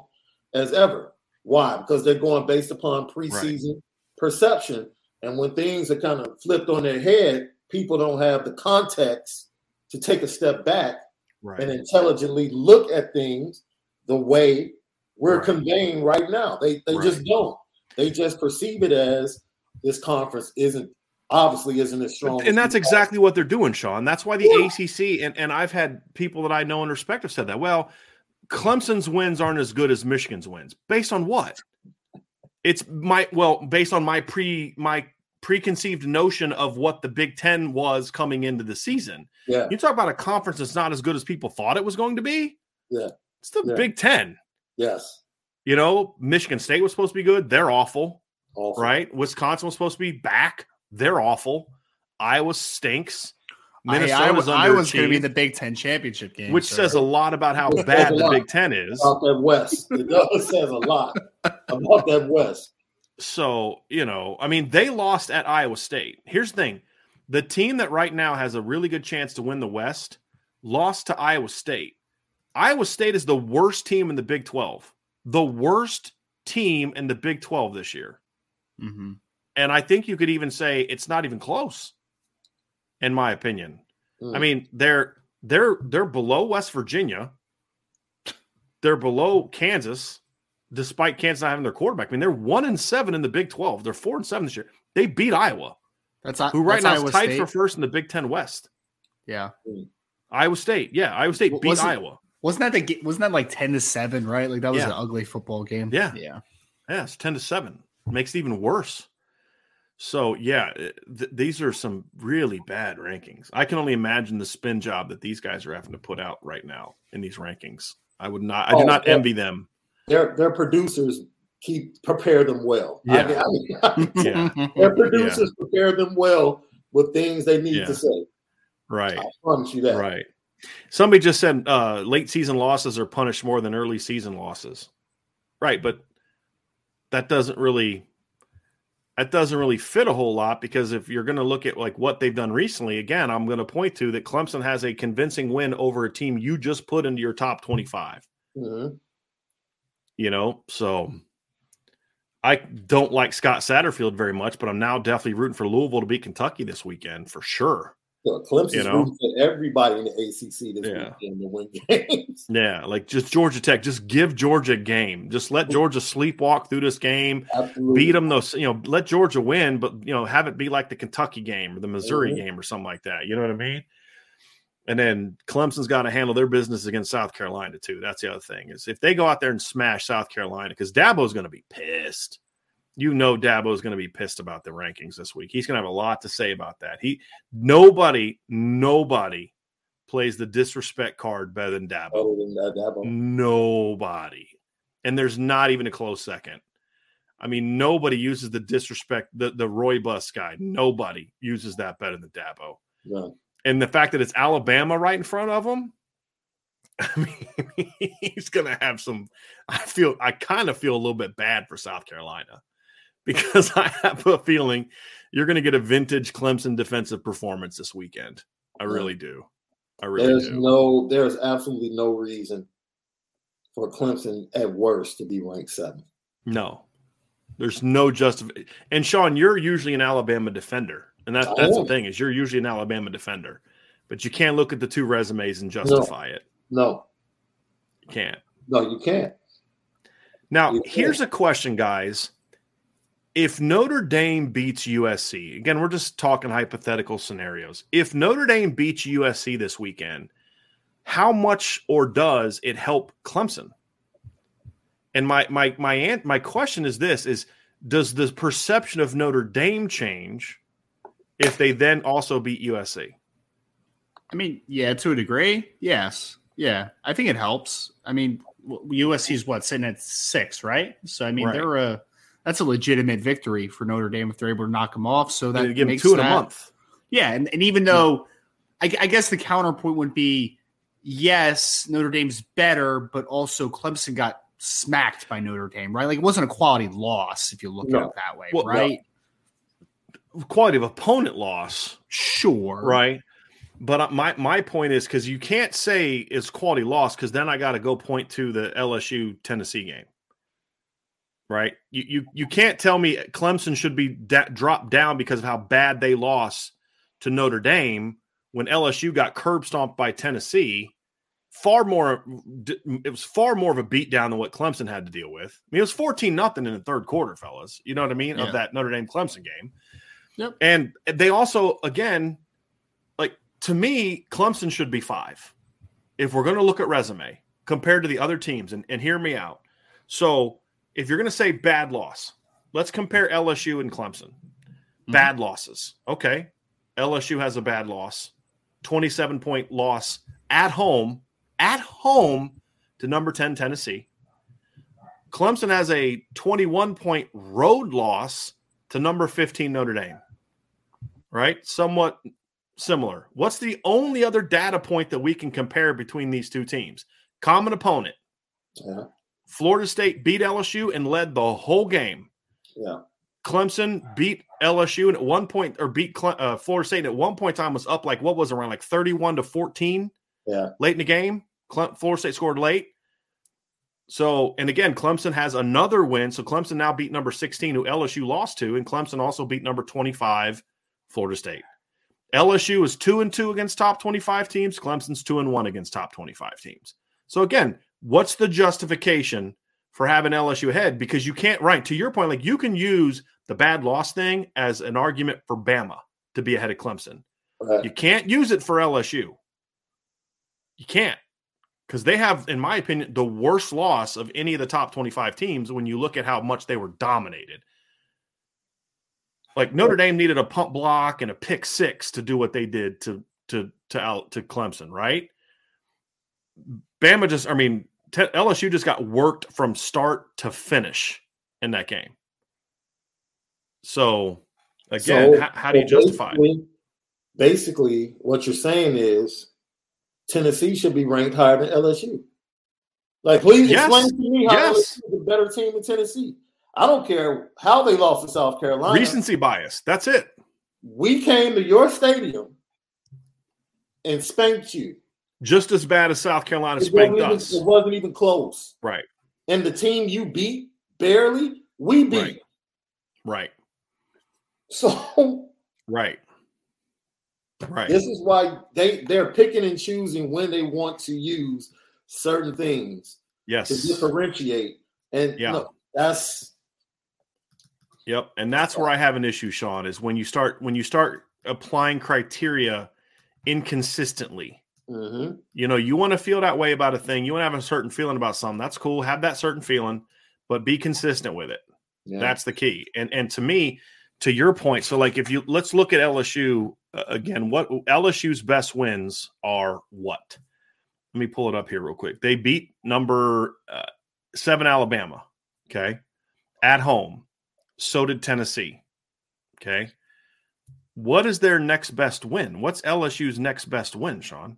as ever. Why? Because they're going based upon preseason perception. And when things are kind of flipped on their head, people don't have the context to take a step back Right. and intelligently look at things the way we're Right. conveying right now. They they just don't. They just perceive it as this conference isn't obviously isn't as strong. and as that's exactly what they're doing, Sean. That's why the Yeah. ACC and, and I've had people that I know and respect have said that. Well, Clemson's wins aren't as good as Michigan's wins. Based on what? It's my well, based on my pre my preconceived notion of what the Big Ten was coming into the season. Yeah, You talk about a conference that's not as good as people thought it was going to be. Yeah. It's the Yeah. Big Ten. yes. You know, Michigan State was supposed to be good. They're awful, Awful. right? Wisconsin was supposed to be back. They're awful. Iowa stinks. Minnesota's I, I, I was going to be underachieved, the Big Ten championship game, which sir. says a lot about how Says bad the. Big Ten is. About that West. It does says a lot about that West. So, you know, I mean, they lost at Iowa State. Here's the thing the team that right now has a really good chance to win the West lost to Iowa State. Iowa State is the worst team in the Big 12, the worst team in the Big 12 this year. Mhm. And I think you could even say it's not even close, in my opinion. I Mm. mean, they're they're they're below West Virginia. They're below Kansas. despite Kansas not having their quarterback. I mean, they're one and seven in the Big 12. They're four and seven this year. They beat Iowa. That's who right that's now Iowa is tied State. for first in the Big Ten West. Yeah, Iowa State. Yeah, Iowa State beat wasn't- Iowa. wasn't that the wasn't that like ten to seven? Right, like that was Yeah. an ugly football game. Yeah. yeah. Yeah, it's 10 to 7. Makes it even worse. So, yeah, eh, th- these are some really bad rankings. I can only imagine the spin job that these guys are having to put out right now in these rankings. I would not, I do Oh, not envy them. Their their producers keep prepare them well. I Yeah. mean, I mean, Yeah. their producers prepare them well with things they need Yeah. to say. Right. I promise you that. Right. Somebody just said uh, late season losses are punished more than early season losses. Right, but that doesn't really that doesn't really fit a whole lot because if you're going to look at like what they've done recently, again, I'm going to point to that Clemson has a convincing win over a team you just put into your top 25. Mhm. You know, so I don't like Scott Satterfield very much, but I'm now definitely rooting for Louisville to beat Kentucky this weekend for sure. So Clemson's You know? everybody in the ACC this Yeah. weekend to win games. Yeah, like just Georgia Tech, just give Georgia a game. Just let Georgia sleepwalk through this game. Absolutely. Beat them those, you know, let Georgia win, but you know, have it be like the Kentucky game or the Missouri Mhm. game or something like that. You know what I mean? And then Clemson's got to handle their business against South Carolina too. That's the other thing is if they go out there and smash South Carolina, because Dabo's going to be pissed. You know, Dabo is going to be pissed about the rankings this week. He's going to have a lot to say about that. He nobody, nobody plays the disrespect card better than Dabo. Other than Dabo. Nobody. And there's not even a close second. I mean, nobody uses the disrespect, the, the Roy Bus guy. Nobody uses that better than Dabo. No. And the fact that it's Alabama right in front of him, I mean, he's going to have some. I feel, I kind of feel a little bit bad for South Carolina because I have a feeling you're going to get a vintage Clemson defensive performance this weekend. I really do. I really There's do. no, there's absolutely no reason for Clemson at worst to be ranked seven. No, there's no justification. And Sean, you're usually an Alabama defender, and that, that's the thing is you're usually an Alabama defender, but you can't look at the two resumes and justify it. No, You can't. no, you can't. Now, You here's a question, guys. If Notre Dame beats USC, again, we're just talking hypothetical scenarios. If Notre Dame beats USC this weekend, how much or does it help Clemson? And my my my aunt, my question is this: is does the perception of Notre Dame change if they then also beat USC? I mean, yeah, to a degree, yes, yeah. I think it helps. I mean, USC is what sitting at six, right? So I mean, Right. they're a that's a legitimate victory for Notre Dame if they're able to knock them off. So that give makes two in a month. Yeah, and, and even though I, I guess the counterpoint would be yes, Notre Dame's better, but also Clemson got smacked by Notre Dame, right? Like it wasn't a quality loss if you look at it that way, Well, no. right? Quality of opponent loss. Sure, right? But my my point is because you can't say it's quality loss because then I got to go point to the LSU Tennessee game, right? You you you can't tell me Clemson should be da- dropped down because of how bad they lost to Notre Dame when LSU got curb stomped by Tennessee. Far more, it was far more of a beatdown than what Clemson had to deal with. I mean, it was fourteen nothing in the third quarter, fellas. You know what I mean Yeah. of that Notre Dame Clemson game. Yep. And they also, again, like to me, Clemson should be five. If we're going to look at resume compared to the other teams, and, and hear me out. So if you're going to say bad loss, let's compare LSU and Clemson. Mm-hmm. Bad losses. Okay. LSU has a bad loss, 27 point loss at home, at home to number 10 Tennessee. Clemson has a 21 point road loss to number 15 Notre Dame. Right? Somewhat similar. What's the only other data point that we can compare between these two teams? Common opponent. Yeah, Florida State beat LSU and led the whole game. yeah, Clemson beat LSU and at one point, or beat Cle- uh, Florida State and at one point in time was up like what was it, around like 31 to 14 yeah. late in the game. Cle- Florida State scored late. So, and again, Clemson has another win. So Clemson now beat number 16, who LSU lost to, and Clemson also beat number 25, Florida State. LSU is two and two against top 25 teams. Clemson's two and one against top 25 teams. So again, what's the justification for having LSU ahead because you can't, right? To your point, like you can use the bad loss thing as an argument for Bama to be ahead of Clemson. Right. You can't use it for LSU. You can't because they have, in my opinion, the worst loss of any of the top 25 teams when you look at how much they were dominated. Like Notre Dame needed a punt block and a pick six to do what they did to to to out to Clemson, right? Bama just, I mean, t- LSU just got worked from start to finish in that game. So again, So- how, how do you justify it? basically- Basically, what you're saying is Tennessee should be ranked higher than LSU. Like, please Yes. explain to me how Yes. LSU is a better team than Tennessee. I don't care how they lost to South Carolina. Recency bias. That's it. we came to your stadium and spanked you. Just as bad as South Carolina It spanked even, us. it wasn't even close. Right. And the team you beat barely, we beat. Right. Right. So Right. Right. this is why they they're picking and choosing when they want to use certain things Yes. to differentiate. And Yeah. look, that's Yep. And that's where I have an issue, Sean, is when you start when you start applying criteria inconsistently. Mhm. You know, you want to feel that way about a thing. You want to have a certain feeling about something. That's cool. Have that certain feeling, but be consistent with it. yeah. That's the key. And and to me, to your point, so like if you let's look at LSU uh, again. What LSU's best wins are? What? Let me pull it up here real quick. They beat number uh, seven Alabama. Okay, at home. So did Tennessee. Okay. What is their next best win? What's LSU's next best win, Sean?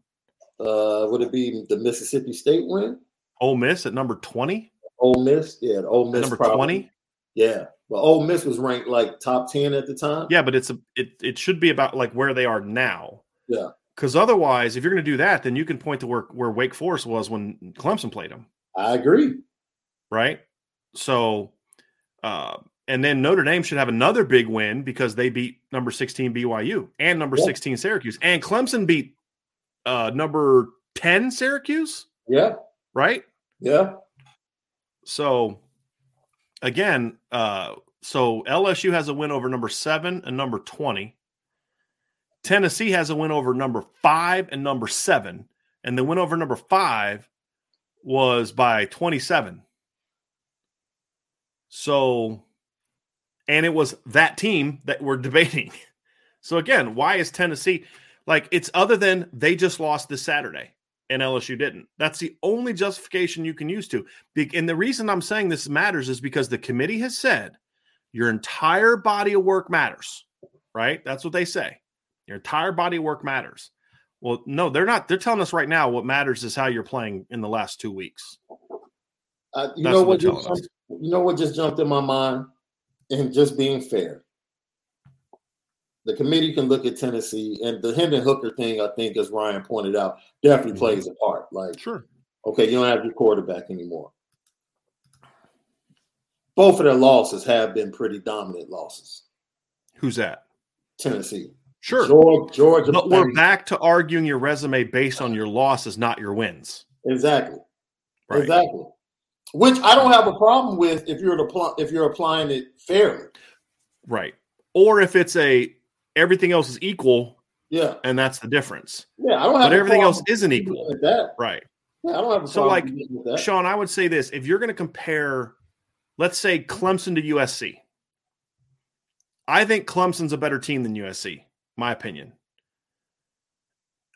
Uh would it be the Mississippi State win? Ole Miss at number twenty. Ole Miss, yeah, the Ole Miss number twenty. Yeah. Well, Ole Miss was ranked like top 10 at the time. Yeah, but it's a it it should be about like where they are now. Yeah. Because otherwise, if you're going to do that, then you can point to where where Wake Forest was when Clemson played them, I agree. right? So, uh, and then Notre Dame should have another big win because they beat number 16 BYU and number Yeah. 16 Syracuse, and Clemson beat uh, number 10 Syracuse, Yeah. right? Yeah. So, again, uh, so LSU has a win over number seven and number 20. Tennessee has a win over number five and number seven. And the win over number five was by 27. So, and it was that team that we're debating. So, again, why is Tennessee like it's other than they just lost this Saturday and LSU didn't? That's the only justification you can use to. And the reason I'm saying this matters is because the committee has said your entire body of work matters, right? That's what they say. Your entire body of work matters. Well, no, they're not. They're telling us right now what matters is how you're playing in the last two weeks. Uh, you That's know what what? Just telling us. jumped, you know what just jumped in my mind, and just being fair. The committee can look at Tennessee, and the Hendon Hooker thing, I think, as Ryan pointed out, definitely Mhm. plays a part. Like, Sure. okay, you don't have your quarterback anymore. Both of their losses have been pretty dominant losses. Who's that? Tennessee, Sure. Georgia, Georgia. But we're back to arguing your resume based on your losses, not your wins. exactly. Right. Exactly. Which I don't have a problem with if you're apply, if you're applying it fairly. Right. Or if it's a everything else is equal Yeah. and that's the difference. Yeah. I don't have But everything else isn't equal. that. Right. Yeah, I don't have a So, like. Sean, I would say this if you're going to compare, let's say Clemson to USC, I think Clemson's a better team than USC, my opinion.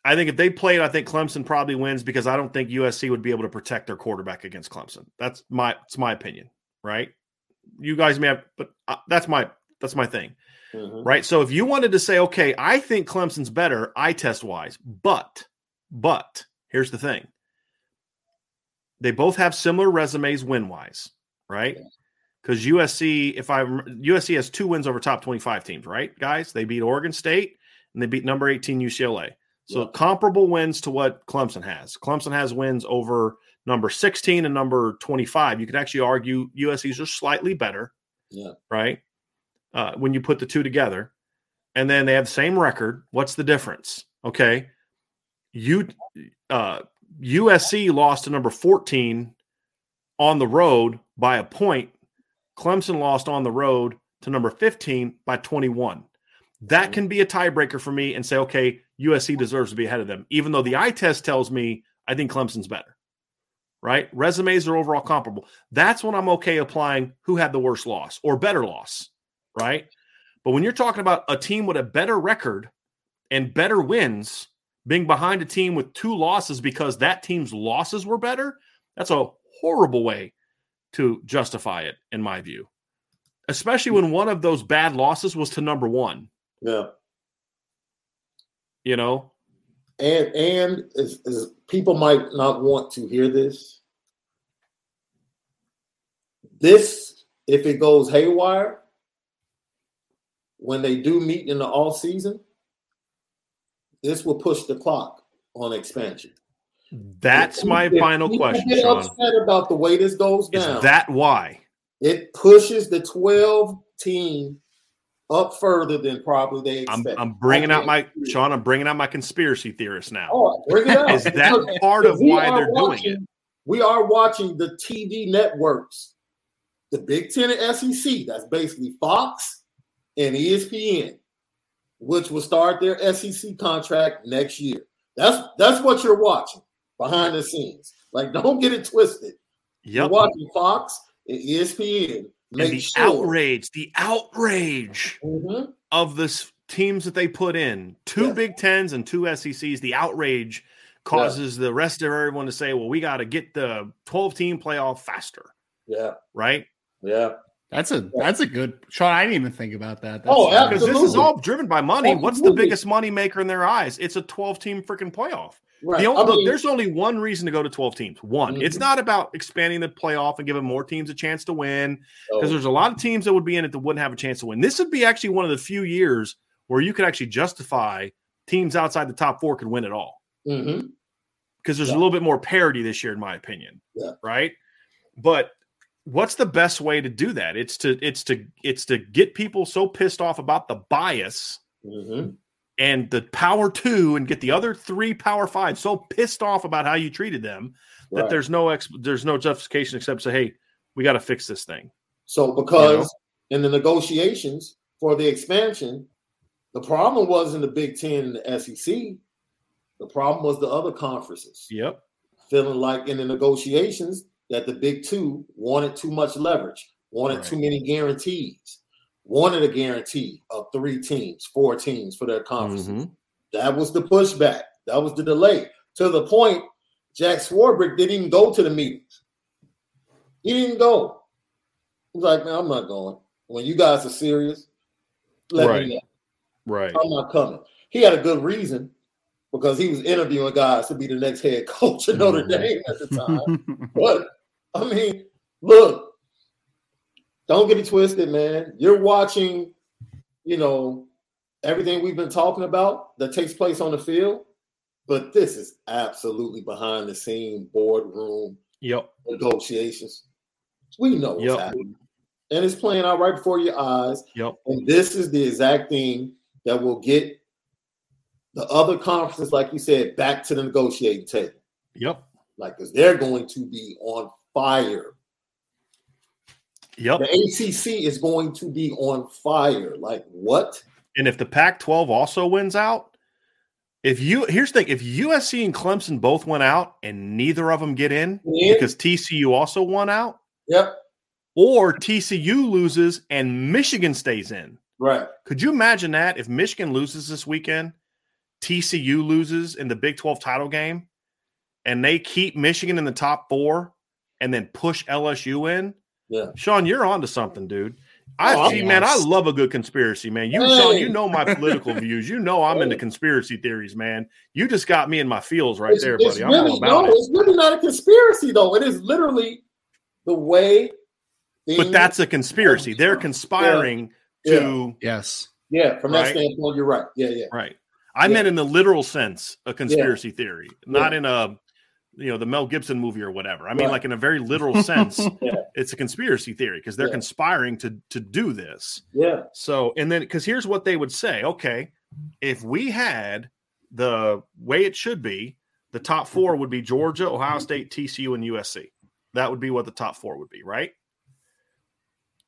I think if they played, I think Clemson probably wins because I don't think USC would be able to protect their quarterback against Clemson. That's my it's my opinion, right? You guys may have, but uh, that's my that's my thing, Mhm. right? So if you wanted to say, okay, I think Clemson's better, eye test wise, but but here's the thing: they both have similar resumes win wise, right? Because USC, if I USC has two wins over top twenty five teams, right, guys? They beat Oregon State and they beat number eighteen UCLA. So Yeah. comparable wins to what Clemson has. Clemson has wins over number 16 and number 25. You could actually argue USC's are slightly better. Yeah. Right. Uh, when you put the two together. And then they have the same record. What's the difference? Okay. You uh USC lost to number 14 on the road by a point. Clemson lost on the road to number 15 by 21. That can be a tiebreaker for me and say, okay, USC deserves to be ahead of them, even though the eye test tells me I think Clemson's better. Right? Resumes are overall comparable. That's when I'm okay applying who had the worst loss or better loss. Right? But when you're talking about a team with a better record and better wins being behind a team with two losses because that team's losses were better, that's a horrible way to justify it, in my view. Especially when one of those bad losses was to number one. Yeah. You know? And and as, as people might not want to hear this. This, if it goes haywire, when they do meet in the off season, this will push the clock on expansion. That's my final people question, Get Sean. upset about the way this goes Is down. that why? it pushes the 12 team up further than probably they I'm, expect. I'm bringing out my. Sean. I'm bringing out my conspiracy theorist now. Oh, bring it out. Is that part of why they're doing it? We are watching the TV networks, the Big Ten and SEC. That's basically Fox and ESPN, which will start their SEC contract next year. That's that's what you're watching behind the scenes. Like, don't get it twisted. You're watching Fox and ESPN. And the sure. outrage, the outrage Mhm. of the teams that they put in, two. Big Tens and two SECs, the outrage causes the rest of everyone to say, well, we got to get the 12 team playoff faster, Yeah, right? yeah. That's a that's a good Sean. I didn't even think about that. That's Oh, Because this is all driven by money. What's the biggest money maker in their eyes? It's a 12 team freaking playoff. Right. The only, I look, there's only one reason to go to 12 teams. One, it's Mhm. not about expanding the playoff and giving more teams a chance to win because oh, there's a lot of teams that would be in it that wouldn't have a chance to win. This would be actually one of the few years where you could actually justify teams outside the top four could win it all because there's a little bit more parity this year, in my opinion. Yeah. Right. But what's the best way to do that? It's to it's to it's to get people so pissed off about the bias Mhm. and the power two and get the other three power five so pissed off about how you treated them that there's no ex- there's no justification except say, hey, we got to fix this thing. So because in the negotiations for the expansion, the problem wasn't the Big Ten and the SEC. The problem was the other conferences Yep. feeling like in the negotiations that the Big Two wanted too much leverage, wanted Right. too many guarantees, wanted a guarantee of three teams, four teams for their conferences. Mhm. That was the pushback. That was the delay. To the point, Jack Swarbrick didn't even go to the meetings. He didn't go. He's like, man, I'm not going. When you guys are serious, let Right. me know. Right. I'm not coming. He had a good reason because he was interviewing guys to be the next head coach of Notre. Dame at the time. but I mean, look, don't get it twisted, man. You're watching, you know, everything we've been talking about that takes place on the field, but this is absolutely behind the scene boardroom Yep. negotiations. We know what's Yep. happening. And it's playing out right before your eyes. Yep. And this is the exact thing that will get the other conferences, like you said, back to the negotiating table. Yep. Like, because they're going to be on fire. Yep. The ACC is going to be on fire. Like, what? And if the Pac-12 also wins out, if you here's the thing, if USC and Clemson both went out and neither of them get in Yeah. because TCU also won out, Yep. or TCU loses and Michigan stays in. Right. Could you imagine that if Michigan loses this weekend, TCU loses in the Big 12 title game, and they keep Michigan in the top four and then push LSU in? Yeah. Sean, you're onto something, dude. I Oh, see, man. I love a good conspiracy, man. You, Hey. Sean, you know my political views. You know I'm into Hey. conspiracy theories, man. You just got me in my feels right It's- there, it's buddy. I'm really, all about no, it. it's really not a conspiracy, though. It is literally the way. But that's a conspiracy. They're conspiring Yeah. to yes. yeah. From that Right. standpoint, you're right. Yeah, yeah. Right. I Yeah. meant in the literal sense, a conspiracy theory, not in a you know the Mel Gibson movie or whatever. I mean, Right. like in a very literal sense, Yeah. it's a conspiracy theory because they're Yeah. conspiring to to do this. Yeah. So, and then because here's what they would say: Okay, if we had the way it should be, the top mm-hmm. four would be Georgia, Ohio State, TCU, and USC. that would be what the top four would be, right?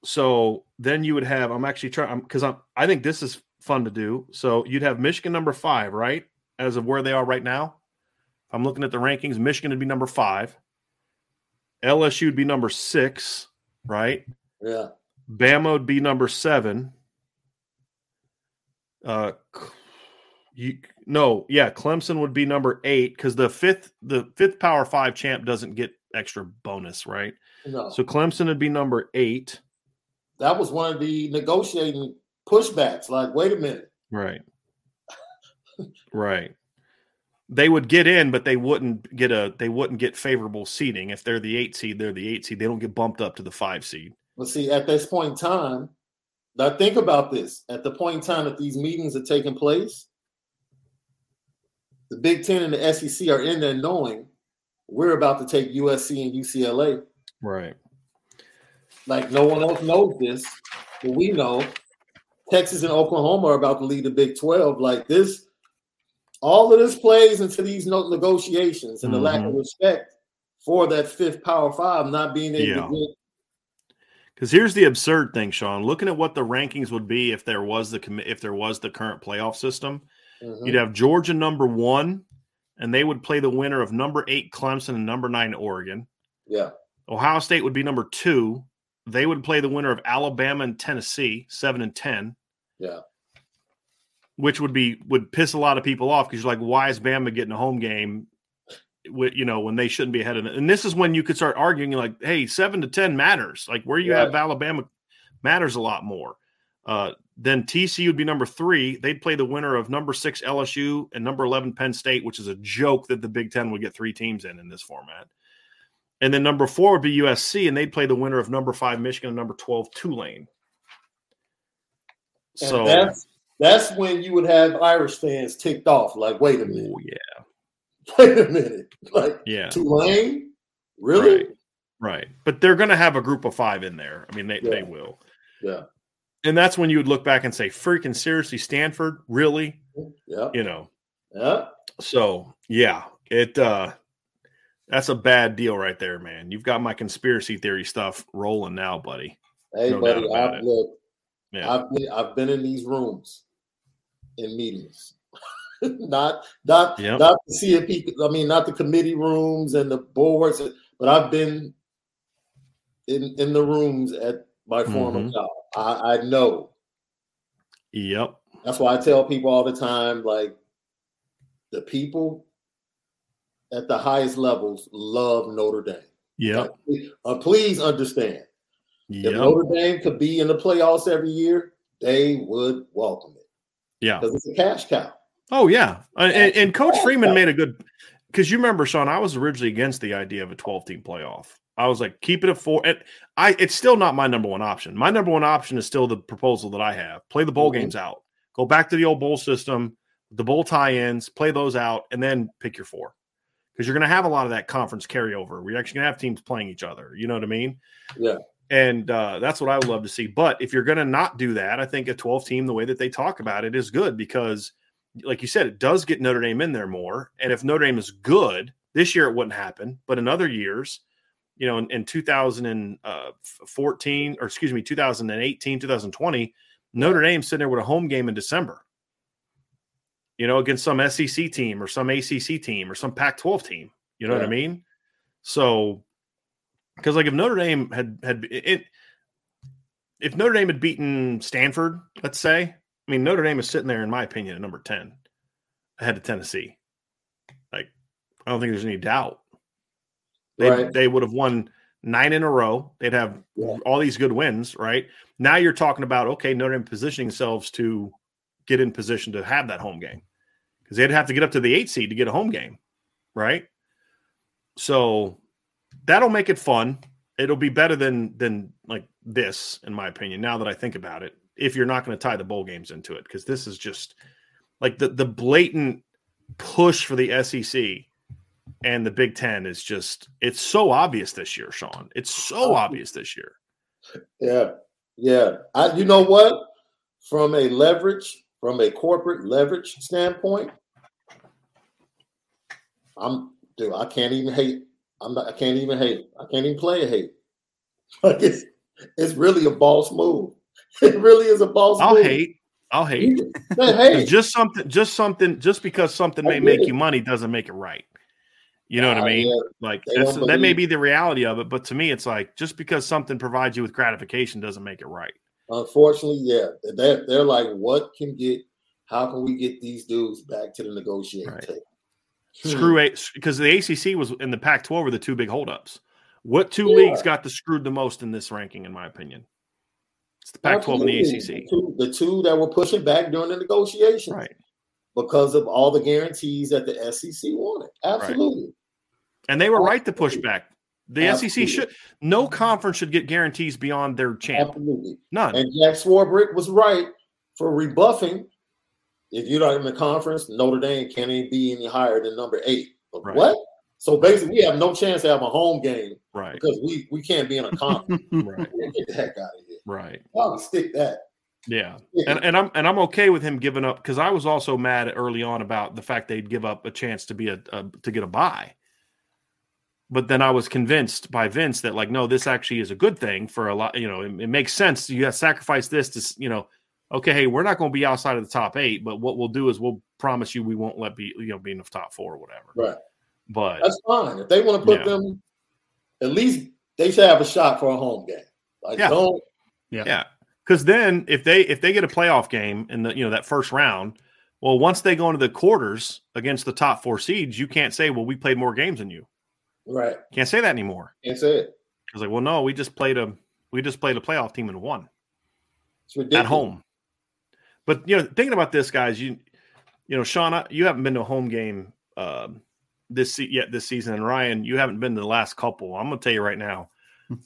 So then you would have. I'm actually trying because I'm. I think this is fun to do. So you'd have Michigan number five, right? As of where they are right now. I'm looking at the rankings. Michigan would be number five. LSU would be number six, right? Yeah. Bama would be number seven. Uh, you no, yeah, Clemson would be number eight because the fifth the fifth Power Five champ doesn't get extra bonus, right? No. So Clemson would be number eight. that was one of the negotiating pushbacks. Like, wait a minute. Right. right. They would get in, but they wouldn't get a they wouldn't get favorable seating. If they're the eight seed, they're the eight seed. They don't get bumped up to the five seed. But see, at this point in time, now think about this. At the point in time that these meetings are taking place, the Big Ten and the SEC are in there knowing we're about to take USC and UCLA. Right. Like no one else knows this, but we know Texas and Oklahoma are about to lead the Big 12. Like this, all of this plays into these negotiations and the lack of respect for that fifth Power Five not being able Yeah. to get Because here's the absurd thing, Sean. Looking at what the rankings would be if there was the if there was the current playoff system, Mhm. you'd have Georgia number one, and they would play the winner of number eight Clemson and number nine Oregon. yeah. Ohio State would be number two. They would play the winner of Alabama and Tennessee, seven and ten. Yeah. Which would be would piss a lot of people off because you're like, why is Bama getting a home game? With you know when they shouldn't be ahead of it, and this is when you could start arguing like, hey, seven to ten matters. Like where you Right. have Alabama matters a lot more. Uh, then TCU would be number three. They'd play the winner of number six LSU and number eleven Penn State, which is a joke that the Big Ten would get three teams in in this format. And then number four would be USC, and they'd play the winner of number five Michigan and number twelve Tulane. And So that's that's when you would have Irish fans ticked off. Like, wait a minute, oh, yeah, wait a minute. Like yeah, Tulane? Really? Right. right. But they're going to have a group of five in there. I mean, they they will. Yeah. And that's when you would look back and say, "Freaking seriously, Stanford, really?" Yeah. You know. Yeah. So yeah, it uh that's a bad deal right there, man. You've got my conspiracy theory stuff rolling now, buddy. Hey, No buddy, I've it. look, Yeah. I've been I've been in these rooms in meetings. not not Yep. not the CFP, I mean not the committee rooms and the boards, but I've been in in the rooms at my former Mhm. job. I, I know. Yep. That's why I tell people all the time, like the people at the highest levels love Notre Dame. Yep. Uh, please understand. If Yep. Notre Dame could be in the playoffs every year, they would welcome it Yeah. because it's a cash cow. Oh yeah. And, and Coach. Freeman made a good because you remember, Sean, I was originally against the idea of a 12 team playoff. I was like, keep it at four. And I it's still not my number one option. My number one option is still the proposal that I have. Play the bowl Mhm. games out. Go back to the old bowl system, the bowl tie-ins, play those out, and then pick your four. Because you're gonna have a lot of that conference carryover. We're actually gonna have teams playing each other. You know what I mean? Yeah. And uh, that's what I would love to see. But if you're going to not do that, I think a 12 team, the way that they talk about it, is good because, like you said, it does get Notre Dame in there more. And if Notre Dame is good, this year it wouldn't happen. But in other years, you know, in, in 2014, or excuse me, 2018, 2020, Notre Dame sitting there with a home game in December, you know, against some SEC team or some ACC team or some Pac 12 team. You know what I mean? So, because like if Notre Dame had had it, if Notre Dame had beaten Stanford, let's say, I mean Notre Dame is sitting there, in my opinion, at number ten, ahead of Tennessee. Like, I don't think there's any doubt. They Right. they would have won nine in a row. They'd have Yeah. all these good wins, right? Now you're talking about okay, Notre Dame positioning themselves to get in position to have that home game because they'd have to get up to the eight seed to get a home game, right? So that'll make it fun. It'll be better than than like this, in my opinion. Now that I think about it, if you're not going to tie the bowl games into it, because this is just like the the blatant push for the SEC and the Big Ten is just it's so obvious this year, Sean. It's so oh. obvious this year. Yeah. Yeah. I, you know what? From a leverage, from a corporate leverage standpoint, I'm dude, I can't even hate I'm not. I can't even hate. I can't even play a hate. Like it's it's really a boss move. It really is a boss. I'll move. hate. I'll hate. Hey, Just something. Just something. Just because something I may make it. you money doesn't make it right. You know what I mean? yeah, like that's, that may be the reality of it, but to me, it's like just because something provides you with gratification doesn't make it right. unfortunately, yeah, they're they're like, what can get? How can we get these dudes back to the negotiating Right. table? Screw hmm. eight because the ACC was in the Pac-12 were the two big holdups. What two Yeah. leagues got the screwed the most in this ranking, in my opinion? It's the Pac-12 and the. ACC. two, the two that were pushing back during the negotiations, Right. Because of all the guarantees that the SEC wanted. Absolutely. And they were right to push back. The Absolutely. SEC should no conference should get guarantees beyond their champ. Absolutely. None. And Jack Swarbrick was right for rebuffing. If you're not in the conference, Notre Dame can't even be any higher than number eight. But Right. What? So basically, we have no chance to have a home game right. because we, we can't be in a conference. Right. Get the heck out of here. Right. I'll stick that. Yeah. And, and I'm and I'm okay with him giving up because I was also mad early on about the fact they'd give up a chance to be a, a to get a buy. But then I was convinced by Vince that like no, this actually is a good thing for a lot. You know, it, it makes sense. You got to sacrifice this to you know. Okay, hey, we're not going to be outside of the top eight, but what we'll do is we'll promise you we won't let be you know be in the top four or whatever. Right. But That's fine. If they want to put Yeah. them, at least they should have a shot for a home game. Like Yeah. don't Yeah, Yeah. because then if they if they get a playoff game in the you know that first round, well, once they go into the quarters against the top four seeds, you can't say, well, we played more games than you. right. Can't say that anymore. Can't say it. It's like, well, no, we just played a we just played a playoff team and won It's ridiculous. at home. But you know, thinking about this, guys, you you know, Sean, you haven't been to a home game um, this se- yet this season, and Ryan, you haven't been to the last couple. I'm going to tell you right now,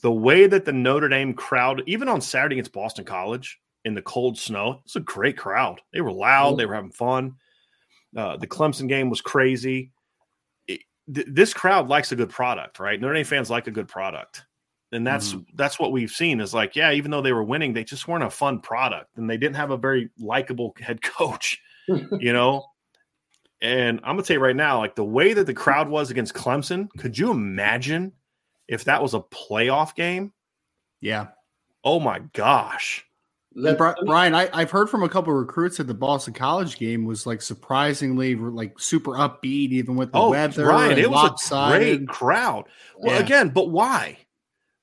the way that the Notre Dame crowd, even on Saturday against Boston College in the cold snow, it's a great crowd. They were loud, they were having fun. Uh, the Clemson game was crazy. It- th- this crowd likes a good product, right? Notre Dame fans like a good product. And that's mm-hmm. that's what we've seen is like, yeah, even though they were winning, they just weren't a fun product, and they didn't have a very likable head coach, you know. And I'm gonna tell you right now, like the way that the crowd was against Clemson, could you imagine if that was a playoff game? Yeah. Oh my gosh! And Brian, I, I've heard from a couple of recruits that the Boston College game was like surprisingly like super upbeat, even with the oh, weather. Ryan, and it was a lopsided. great crowd. Well, Yeah. again, but why?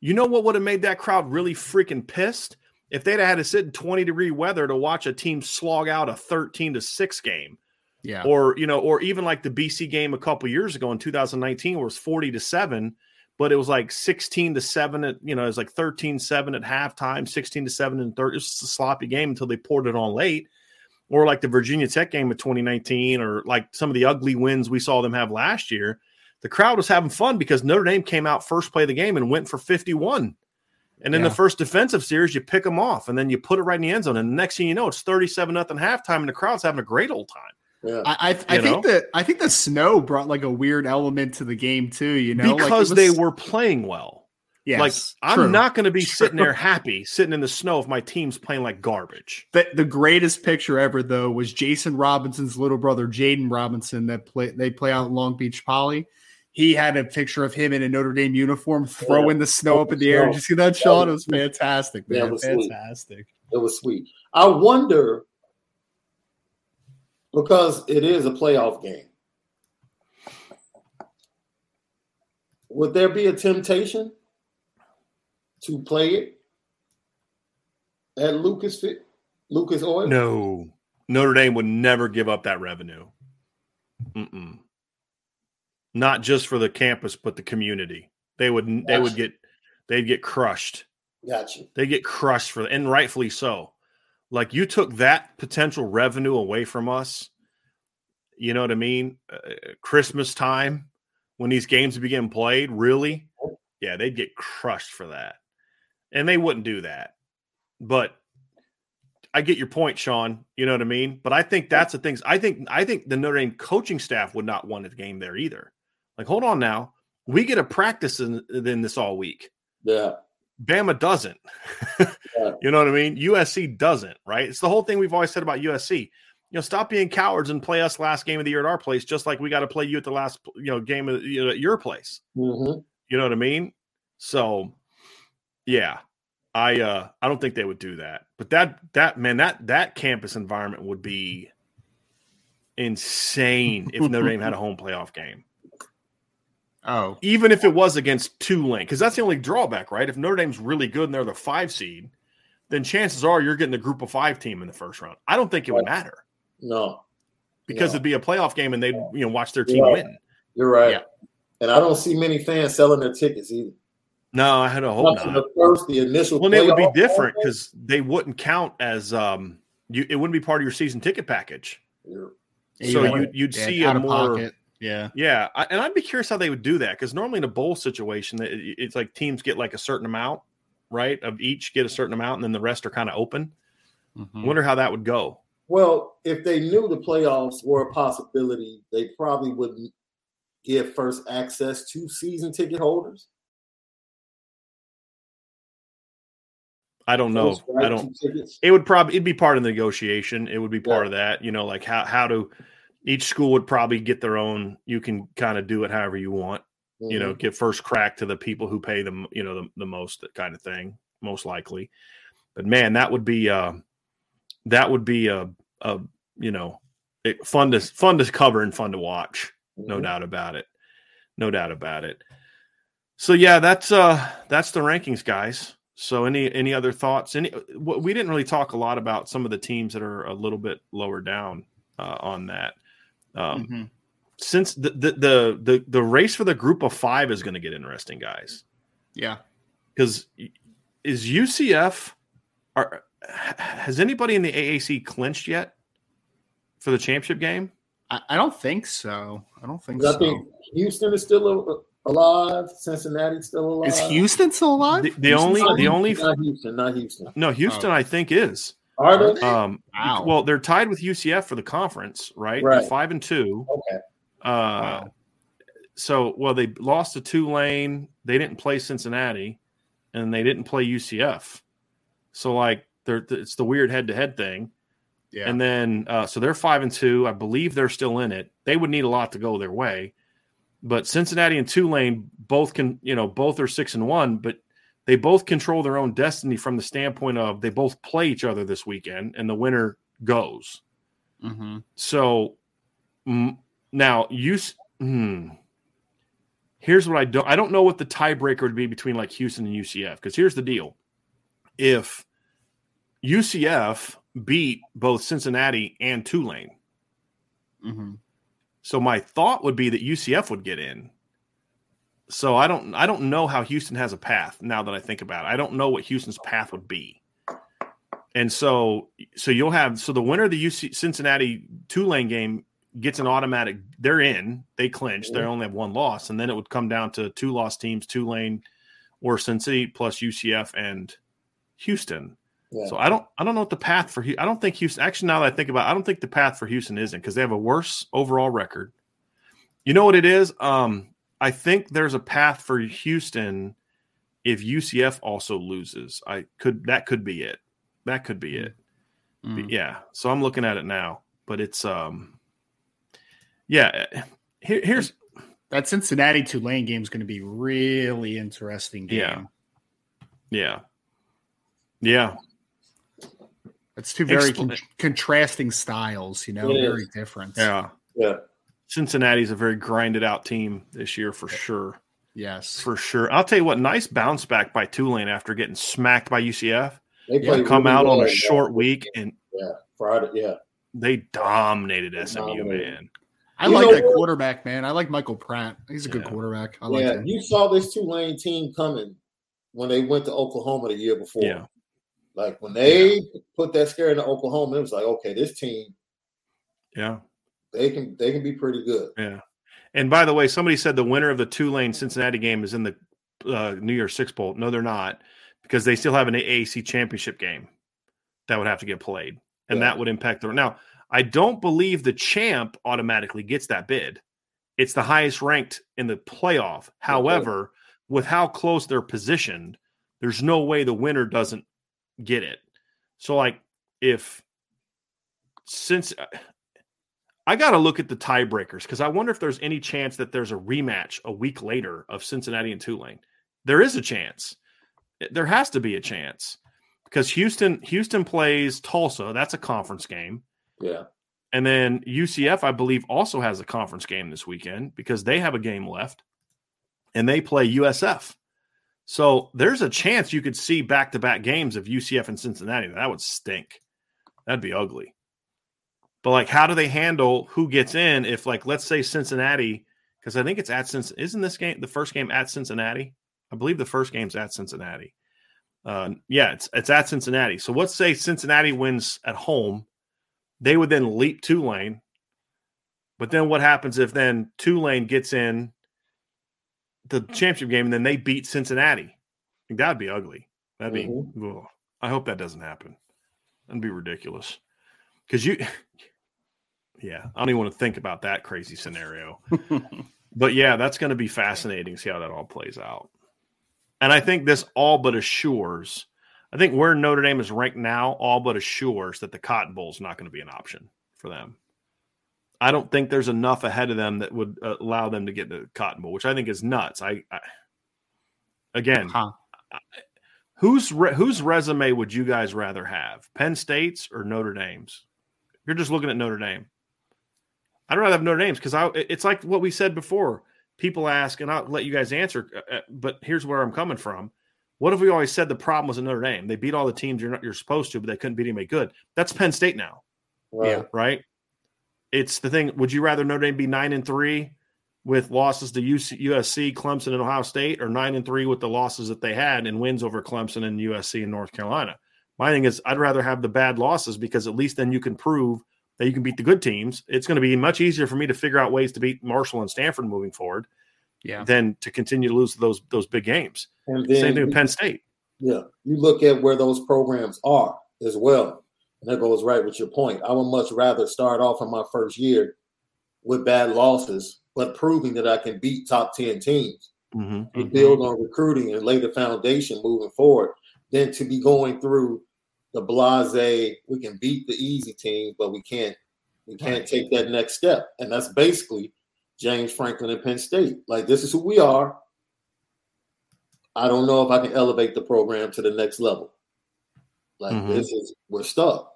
You know what would have made that crowd really freaking pissed if they'd had to sit in 20 degree weather to watch a team slog out a 13 to six game. Yeah. or you know, or even like the BC game a couple years ago in 2019, where it was 40 to seven, but it was like 16 to seven at you know, it was like 13 7 at halftime, 16 to seven and third. It was just a sloppy game until they poured it on late. Or like the Virginia Tech game of 2019, or like some of the ugly wins we saw them have last year. The crowd was having fun because Notre Dame came out first play of the game and went for 51. And in Yeah. the first defensive series, you pick them off and then you put it right in the end zone. And the next thing you know, it's 37 nothing halftime, and the crowd's having a great old time. yeah. I I, I think that I think the snow brought like a weird element to the game too. You know, Like, because was- they were playing well. Yes, like I'm true. not going to be True. sitting there happy, sitting in the snow if my team's playing like garbage. The, the greatest picture ever though was Jason Robinson's little brother Jaden Robinson that play they play out in Long Beach Poly. He had a picture of him in a Notre Dame uniform throwing the snow up in the air. Did you see that, Sean? It was fantastic, Yeah, it man. was sweet. fantastic. It was sweet. I wonder because it is a playoff game. Would there be a temptation to play it at Lucas Fit, Lucas Oil? No, Notre Dame would never give up that revenue. Mm-mm. Not just for the campus, but the community. They would. They would get. They'd get crushed. Gotcha. They get crushed for, and rightfully so. Like you took that potential revenue away from us. You know what I mean? Uh, Christmas time when these games begin played, really? Yeah, they'd get crushed for that, and they wouldn't do that. But I get your point, Sean. You know what I mean? But I think that's the things. I think I think the Notre Dame coaching staff would not want a game there either. Like, hold on now, we get a practice in, in this all week. Yeah. Bama doesn't. you know what I mean? USC doesn't, right? It's the whole thing we've always said about USC. you know, stop being cowards and play us last game of the year at our place, just like we got to play you at the last, you know, game of you know, at your place. Mm-hmm. You know what I mean? So, yeah, I uh I don't think they would do that. But that that man that that campus environment would be insane if Notre Dame had a home playoff game. Oh, Even if it was against Tulane, because that's the only drawback, right? If Notre Dame's really good and they're the five seed, then chances are you're getting the group of five team in the first round. I don't think it would matter No, because No. it'd be a playoff game and they'd you know watch their team Right. win. you're right. Yeah. And I don't see many fans selling their tickets either. No, I had a hope Not to not. the first, the initial. Well, it would be different because they wouldn't count as um you. It wouldn't be part of your season ticket package. You're- So Yeah. you you'd Yeah, see a more pocket. Yeah. yeah, I, and I'd be curious how they would do that because normally in a bowl situation, it's like teams get like a certain amount, right? Of each get a certain amount, and then the rest are kind of open. Mhm. Wonder how that would go. Well, if they knew the playoffs were a possibility, they probably wouldn't give first access to season ticket holders. I don't know. First right I don't. It would probably it'd be part of the negotiation. It would be part Yeah. of that. You know, like how how to each school would probably get their own. You can kind of do it however you want. you know, get first crack to the people who pay them, you know, the, the most that kind of thing, most likely. But man, that would be uh that would be a, a you know, it, fun to fun to cover and fun to watch. No Mhm. doubt about it. No doubt about it. So yeah, that's uh that's the rankings, guys. So any any other thoughts? Any we didn't really talk a lot about some of the teams that are a little bit lower down uh, on that. Um, Mhm. since the, the the the the race for the group of five is going to get interesting, guys. Yeah. Because is UCF are has anybody in the AAC clinched yet for the championship game? I, I don't think so. I don't think 'Cause so. I think Houston is still a- alive. Cincinnati's still alive. Is Houston still alive? The, the only Not the Houston, only not Houston, not Houston. no Houston I think is Are they? um Wow. well they're tied with UCF for the conference right Right. They're five and two Okay. uh Wow. so well they lost to Tulane they didn't play Cincinnati and they didn't play UCF so like they're it's the weird head to head thing Yeah. And then, uh, so they're five and two. I believe they're still in it. They would need a lot to go their way. But Cincinnati and Tulane both can, you know, both are six and one, but they both control their own destiny from the standpoint of they both play each other this weekend and the winner goes. Mhm. So mm, now you, hmm, here's what I don't, I don't know what the tiebreaker would be between like Houston and UCF. Because here's the deal: if UCF beat both Cincinnati and Tulane, Mhm. so my thought would be that UCF would get in. So I don't, I don't know how Houston has a path. Now that I think about it, I don't know what Houston's path would be. And so, so you'll have so the winner of the UC Cincinnati Tulane game gets an automatic. They're in. They clinch. They only have one loss, and then it would come down to two loss teams: Tulane or Cincy plus UCF and Houston. Yeah. So I don't, I don't know what the path for. I don't think Houston. Actually, now that I think about, it, I don't think the path for Houston isn't because they have a worse overall record. You know what it is? Um, I think there's a path for Houston if UCF also loses. I could that could be it. That could be it. Mhm. Yeah. So I'm looking at it now, but it's um, yeah. Here, here's That Cincinnati Tulane game is going to be really interesting. Game. Yeah. yeah, yeah. It's two very Expl- con- contrasting styles. You know, very different. Yeah. Yeah. Cincinnati's a very grinded out team this year for sure. Yes. For sure. I'll tell you what, nice bounce back by Tulane after getting smacked by UCF. They Yeah, Come really out on a yeah. short week and Yeah. Friday. Yeah. they dominated SMU, Dominated. man. I You like know that what? quarterback, man. I like Michael Pratt. He's a good quarterback. I like yeah. him. You saw this Tulane team coming when they went to Oklahoma the year before. Yeah. Like when they put that scare into Oklahoma, it was like, okay, this team Yeah. They can they can be pretty good. Yeah. And by the way, somebody said the winner of the Tulane Cincinnati game is in the uh, New Year's Six Bowl. No, they're not because they still have an AAC championship game that would have to get played. And Yeah. that would impact their. Now, I don't believe the champ automatically gets that bid. It's the highest ranked in the playoff. However, with how close they're positioned, there's no way the winner doesn't get it. So, like, if since I got to look at the tiebreakers because I wonder if there's any chance that there's a rematch a week later of Cincinnati and Tulane. There is a chance. Eh, there has to be a chance because Houston Houston plays Tulsa. That's a conference game. Yeah. And then UCF, I believe, also has a conference game this weekend because they have a game left and they play USF. So there's a chance you could see back to back games of UCF and Cincinnati. That would stink. That'd be ugly. But like, how do they handle who gets in if, like, let's say Cincinnati, because I think it's at Cincinnati. Isn't this game the first game at Cincinnati? I believe the first game's at Cincinnati. Uh, yeah, it's it's at Cincinnati. So let's say Cincinnati wins at home, they would then leap Tulane. But then what happens if then Tulane gets in the championship game and then they beat Cincinnati? that'd be ugly. That'd be. Mm-hmm. I hope that doesn't happen. That'd be ridiculous. Because you, yeah, I don't even want to think about that crazy scenario. but yeah, that's going to be fascinating. To see how that all plays out. And I think this all but assures, I think where Notre Dame is ranked now, all but assures that the Cotton Bowl is not going to be an option for them. I don't think there's enough ahead of them that would uh, allow them to get the Cotton Bowl, which I think is nuts. I, I again, huh. I, whose re, whose resume would you guys rather have, Penn State's or Notre Dame's? You're just looking at Notre Dame. I'd rather have Notre Dame's because I. It's like what we said before people ask, and I'll let you guys answer. Uh, uh, but here's where I'm coming from. What if we always said the problem was in Notre Dame? They beat all the teams you're not you're supposed to, but they couldn't beat anybody good. That's Penn State now. Right. Yeah. Right. It's the thing. Would you rather Notre Dame be nine and three with losses to UC, USC, Clemson, and Ohio State, or nine and three with the losses that they had and wins over Clemson and USC and North Carolina? My thing is, I'd rather have the bad losses because at least then you can prove that you can beat the good teams. It's going to be much easier for me to figure out ways to beat Marshall and Stanford moving forward yeah. than to continue to lose those those big games. And Same thing with Penn State. Yeah, you look at where those programs are as well, and that goes right with your point. I would much rather start off in my first year with bad losses, but proving that I can beat top ten teams, mm-hmm. mm-hmm. build on recruiting and lay the foundation moving forward, than to be going through the blase. We can beat the easy teams, but we can't we can't take that next step, and that's basically James Franklin and Penn State. Like this is who we are. I don't know if I can elevate the program to the next level. Like mm-hmm. this is we're stuck.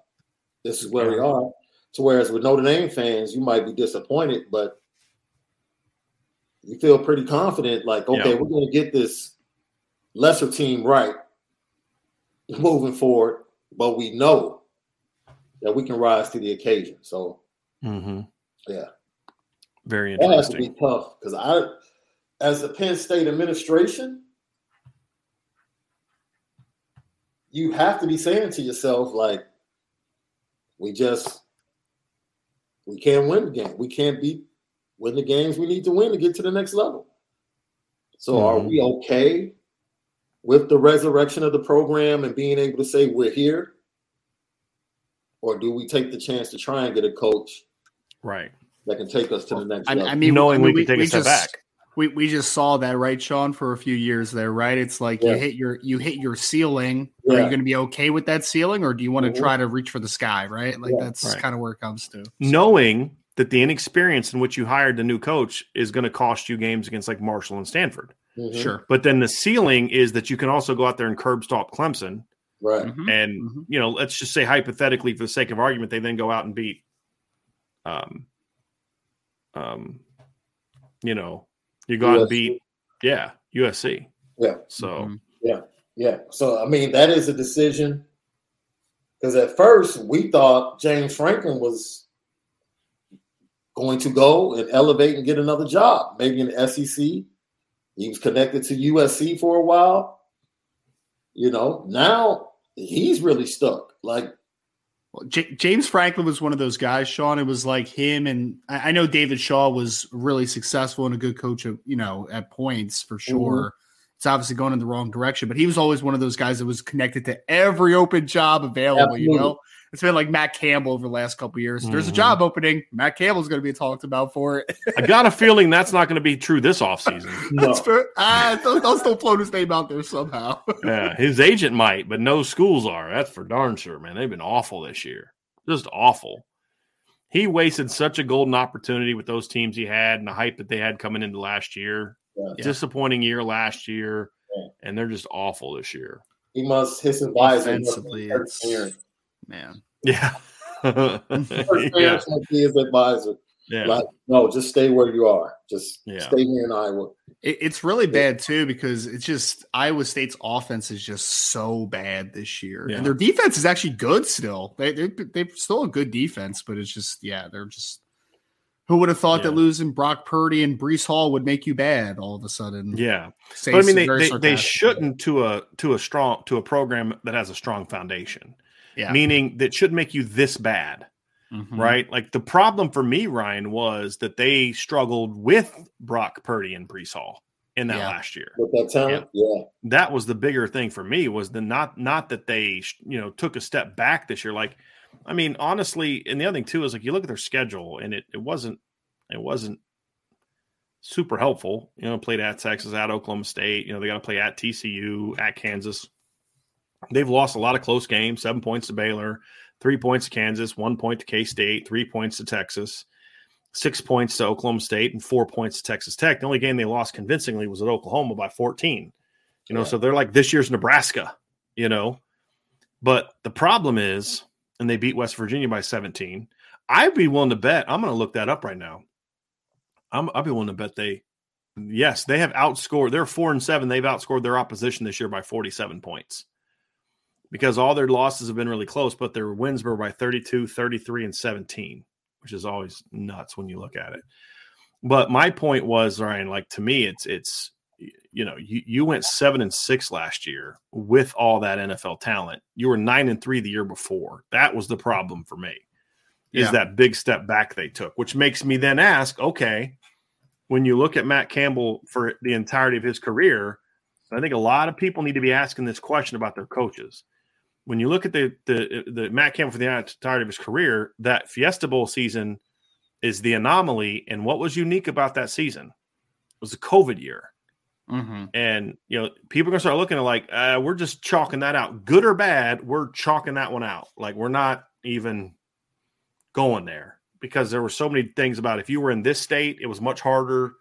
This is where we are. So whereas with Notre Dame fans, you might be disappointed, but you feel pretty confident. Like okay, yeah. we're going to get this lesser team right moving forward, but we know that we can rise to the occasion. So mm-hmm. yeah. Very interesting. That has to be tough because I, as a Penn State administration, you have to be saying to yourself, like, we just we can't win the game. We can't beat win the games we need to win to get to the next level. So mm-hmm. are we okay with the resurrection of the program and being able to say we're here? Or do we take the chance to try and get a coach right that can take us to the next. I, level. I mean, knowing we, we can take we a step just, back. We, we just saw that, right, Sean, for a few years there, right? It's like yeah. you hit your you hit your ceiling. Yeah. Are you going to be okay with that ceiling, or do you want to mm-hmm. try to reach for the sky? Right, like yeah. that's right. kind of where it comes to. So. Knowing that the inexperience in which you hired the new coach is going to cost you games against like Marshall and Stanford. Mm-hmm. Sure, but then the ceiling is that you can also go out there and curb stop Clemson. Right, mm-hmm. and mm-hmm. you know, let's just say hypothetically, for the sake of argument, they then go out and beat um, um, you know, you got and beat, yeah, USC. Yeah. So, mm-hmm. yeah, yeah. So, I mean, that is a decision because at first we thought James Franklin was going to go and elevate and get another job, maybe in the SEC. He was connected to USC for a while. You know, now he's really stuck. Like J- James Franklin was one of those guys, Sean. It was like him, and I, I know David Shaw was really successful and a good coach, of, you know, at points for mm-hmm. sure. Mm-hmm. It's obviously going in the wrong direction, but he was always one of those guys that was connected to every open job available. Absolutely. You know, it's been like Matt Campbell over the last couple years. Mm-hmm. There's a mm-hmm. job opening. Matt Campbell's going to be talked about for it. I got a feeling that's not going to be true this offseason. no. That's fair. Uh, they'll, they'll still float his name out there somehow. yeah, his agent might, but no schools are. That's for darn sure, man. They've been awful this year. Just awful. he wasted such a golden opportunity with those teams he had and the hype that they had coming into last year. Yeah. Disappointing year last year, yeah. and they're just awful this year. He must his advisor. Offensively, man. Yeah. yeah. his advisor. Yeah. Like, no, just stay where you are. Just yeah. stay here in Iowa. It, it's really bad too because it's just Iowa State's offense is just so bad this year, yeah. and their defense is actually good still. They they they're still a good defense, but it's just yeah, they're just. Who would have thought yeah. that losing Brock Purdy and Breece Hall would make you bad all of a sudden? Yeah, but I mean they, they, they shouldn't to a to a strong to a program that has a strong foundation. Yeah, meaning that should make you this bad mm-hmm. right? Like the problem for me, Ryan, was that they struggled with Brock Purdy and Breece Hall in that yeah. last year. With that talent, yeah. That was the bigger thing for me was the not not that they you know took a step back this year. Like, I mean, honestly, and the other thing too is like you look at their schedule and it it wasn't it wasn't super helpful. You know, played at Texas, at Oklahoma State. You know, they got to play at TCU, at Kansas. They've lost a lot of close games, seven points to Baylor, three points to Kansas, one point to K State, three points to Texas, six points to Oklahoma State, and four points to Texas Tech. The only game they lost convincingly was at Oklahoma by 14. You know, yeah. so they're like this year's Nebraska, you know. But the problem is, and they beat West Virginia by 17. I'd be willing to bet, I'm going to look that up right now. I'm, I'd be willing to bet they, yes, they have outscored, they're four and seven. They've outscored their opposition this year by 47 points because all their losses have been really close, but their wins were by 32, 33, and 17, which is always nuts when you look at it. But my point was, Ryan, like to me, it's it's you know, you, you went seven and six last year with all that NFL talent. You were nine and three the year before. That was the problem for me. Is yeah. that big step back they took, which makes me then ask, okay, when you look at Matt Campbell for the entirety of his career, I think a lot of people need to be asking this question about their coaches when you look at the the the Matt Campbell for the entirety of his career, that Fiesta Bowl season is the anomaly. And what was unique about that season was the COVID year. Mm-hmm. And you know, people are gonna start looking at like uh, we're just chalking that out, good or bad. We're chalking that one out. Like we're not even going there because there were so many things about if you were in this state, it was much harder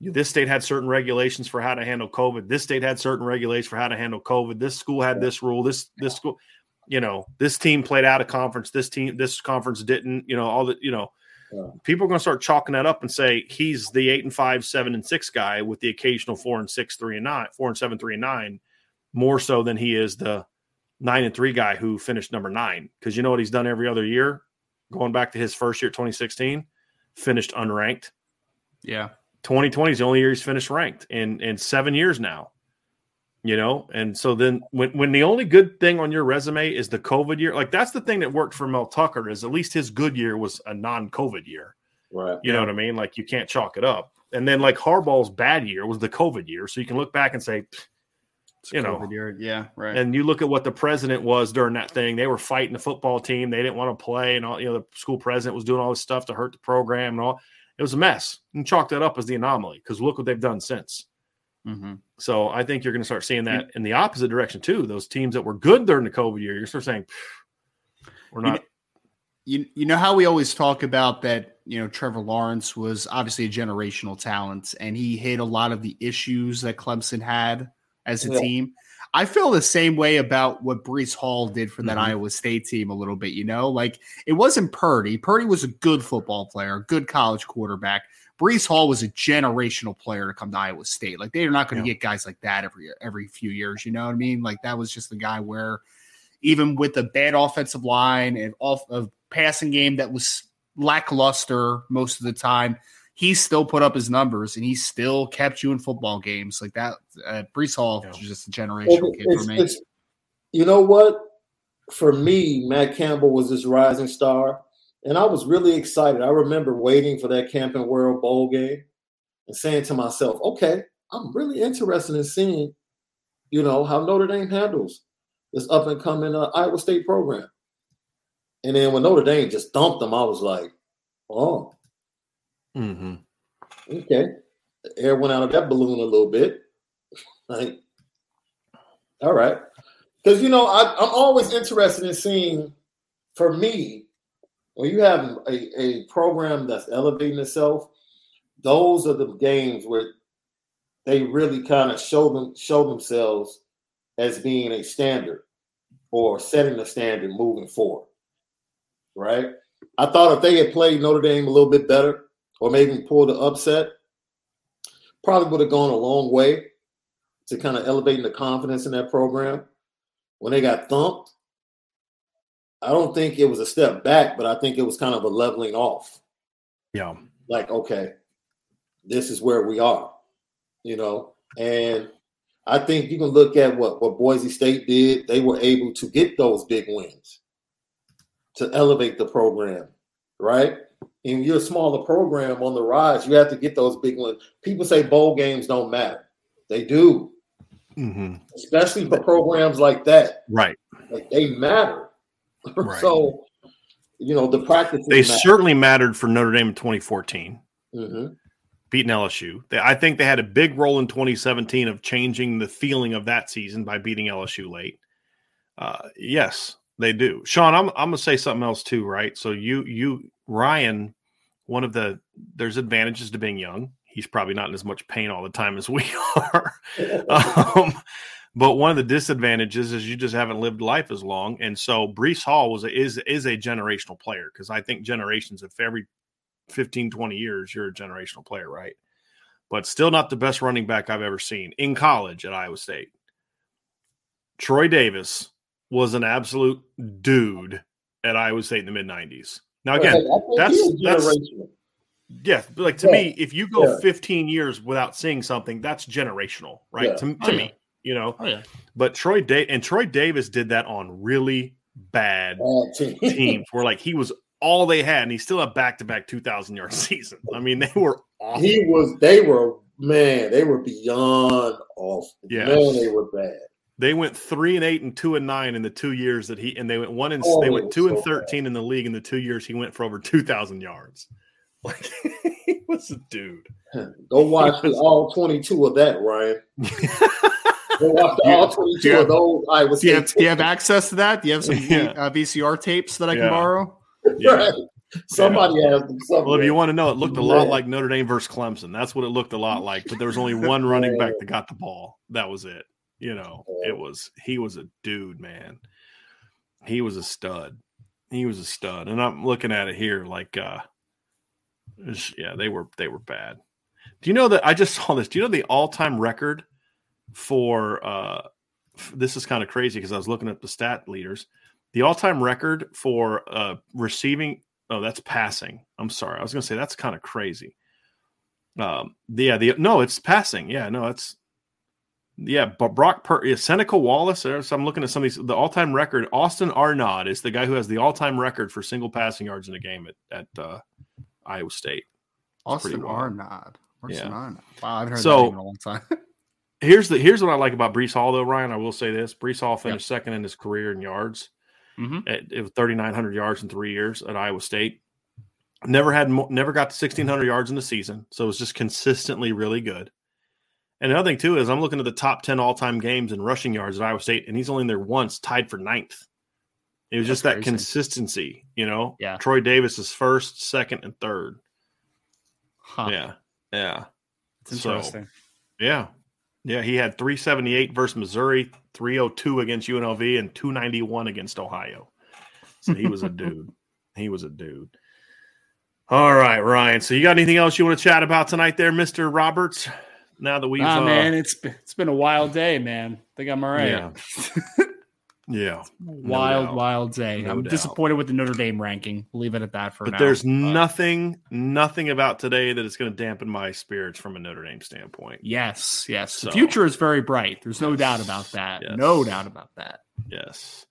this state had certain regulations for how to handle COVID. This state had certain regulations for how to handle COVID. This school had this rule. This this school, you know, this team played out a conference. This team, this conference didn't. You know, all the you know, yeah. people are going to start chalking that up and say he's the eight and five, seven and six guy with the occasional four and six, three and nine, four and seven, three and nine, more so than he is the nine and three guy who finished number nine. Because you know what he's done every other year, going back to his first year, 2016, finished unranked. Yeah 2020 is the only year he's finished ranked in in seven years now. You know, and so then when when the only good thing on your resume is the COVID year, like that's the thing that worked for Mel Tucker is at least his good year was a non-COVID year. Right. You know what I mean? Like you can't chalk it up. And then like Harbaugh's bad year was the COVID year, so you can look back and say, you know, year. yeah, right. And you look at what the president was during that thing. They were fighting the football team. They didn't want to play, and all you know, the school president was doing all this stuff to hurt the program and all it was a mess and chalk that up as the anomaly because look what they've done since. Mm-hmm. So I think you're going to start seeing that in the opposite direction too. Those teams that were good during the COVID year, you're start saying we're not. You, you know how we always talk about that. You know, Trevor Lawrence was obviously a generational talent, and he hit a lot of the issues that Clemson had as a yeah. team. I feel the same way about what Breece Hall did for that mm-hmm. Iowa State team a little bit. You know, like it wasn't Purdy. Purdy was a good football player, good college quarterback. Breece Hall was a generational player to come to Iowa State. Like they are not going to yeah. get guys like that every every few years. You know what I mean? Like that was just the guy where even with a bad offensive line and off of passing game that was lackluster most of the time, he still put up his numbers and he still kept you in football games like that. Uh, Breece Hall yeah. was just a generational kid for me. You know what? For me, Matt Campbell was this rising star, and I was really excited. I remember waiting for that Camping World Bowl game and saying to myself, "Okay, I'm really interested in seeing, you know, how Notre Dame handles this up and coming uh, Iowa State program." And then when Notre Dame just dumped them, I was like, "Oh, Mm-hmm. Okay. The air went out of that balloon a little bit. Like, all right. Because, you know, I, I'm always interested in seeing, for me, when you have a, a program that's elevating itself, those are the games where they really kind of show them show themselves as being a standard or setting the standard moving forward. Right? I thought if they had played Notre Dame a little bit better, or maybe pulled the upset, probably would have gone a long way to kind of elevating the confidence in that program. When they got thumped, I don't think it was a step back, but I think it was kind of a leveling off. Yeah. Like, okay, this is where we are, you know. And I think you can look at what, what Boise State did. They were able to get those big wins to elevate the program, right? And you're a smaller program on the rise. You have to get those big wins. People say bowl games don't matter. They do, mm-hmm. especially for programs like that. Right. Like they matter. Right. so, you know, the practice. They matter. certainly mattered for Notre Dame in 2014. Mm-hmm. Beating LSU. They, I think they had a big role in 2017 of changing the feeling of that season by beating LSU late. Uh, yes, they do. Sean, I'm, I'm to say something else too, right? So you, you, Ryan, one of the, there's advantages to being young. He's probably not in as much pain all the time as we are. um, but one of the disadvantages is you just haven't lived life as long, and so Breece Hall was a, is is a generational player because I think generations, if every 15, 20 years, you're a generational player, right? But still not the best running back I've ever seen in college at Iowa State. Troy Davis was an absolute dude at Iowa State in the mid 90s. Now oh, again, that's that's yeah, like to yeah. me, if you go yeah. 15 years without seeing something, that's generational, right? Yeah. To, oh, to oh, me, you know. Oh, yeah. But Troy Day and Troy Davis did that on really bad team. teams where like he was all they had, and he still had back to back 2,000 yard seasons. I mean, they were awful. He was, they were, man, they were beyond awful. Yeah. Man, they were bad. They went three and eight and two and nine in the two years that he, and they went one and oh, they went two so and 13 bad. in the league in the two years he went for over 2,000 yards. Like, he was a dude. Go watch was, all 22 of that, Ryan. Go watch the, all 22 of those. I was do, you have, do you have access to that? Do you have some yeah. uh, VCR tapes that I can yeah. borrow? Yeah. Right. Somebody yeah. has them. Somewhere. Well, if you want to know, it looked a lot like Notre Dame versus Clemson. That's what it looked a lot like. But there was only one running back that got the ball. That was it. You know, it was he was a dude, man. He was a stud. He was a stud. And I'm looking at it here, like, uh, yeah, they were they were bad. Do you know that I just saw this? Do you know the all time record for uh, this is kind of crazy because I was looking at the stat leaders. The all-time record for uh, receiving oh that's passing. I'm sorry. I was going to say that's kind of crazy. Um, yeah, the no, it's passing. Yeah, no, it's yeah, but Brock per yeah, Seneca Wallace. So I'm looking at some of these. The all-time record. Austen Arnaud is the guy who has the all-time record for single passing yards in a game at at uh, Iowa State. Austen Arnaud. yeah. Wow, I've heard so, that in a long time. here's the here's what I like about Breece Hall though, Ryan. I will say this: Breece Hall finished yep. second in his career in yards. Mm-hmm. At, it was 3,900 yards in three years at Iowa State. Never had never got to 1,600 yards in the season, so it was just consistently really good. And another thing too is I'm looking at the top 10 all time games in rushing yards at Iowa State, and he's only in there once, tied for ninth. It was That's just that crazy. consistency, you know. Yeah. Troy Davis is first, second, and third. Huh. Yeah, yeah. It's interesting. So, yeah, yeah, he had 378 versus Missouri, 302 against UNLV, and 291 against Ohio. So he was a dude. He was a dude. All right, Ryan. So you got anything else you want to chat about tonight, there, Mister Roberts? Now that we've, ah, uh, man, it's been, it's been a wild day, man. I think I'm all right. Yeah. Yeah. Wild, no wild day. No I'm doubt. disappointed with the Notre Dame ranking. leave it at that for but now. There's nothing, nothing about today that is going to dampen my spirits from a Notre Dame standpoint. Yes, yes. So, the future is very bright. There's no yes, doubt about that. Yes. No doubt about that. Yes.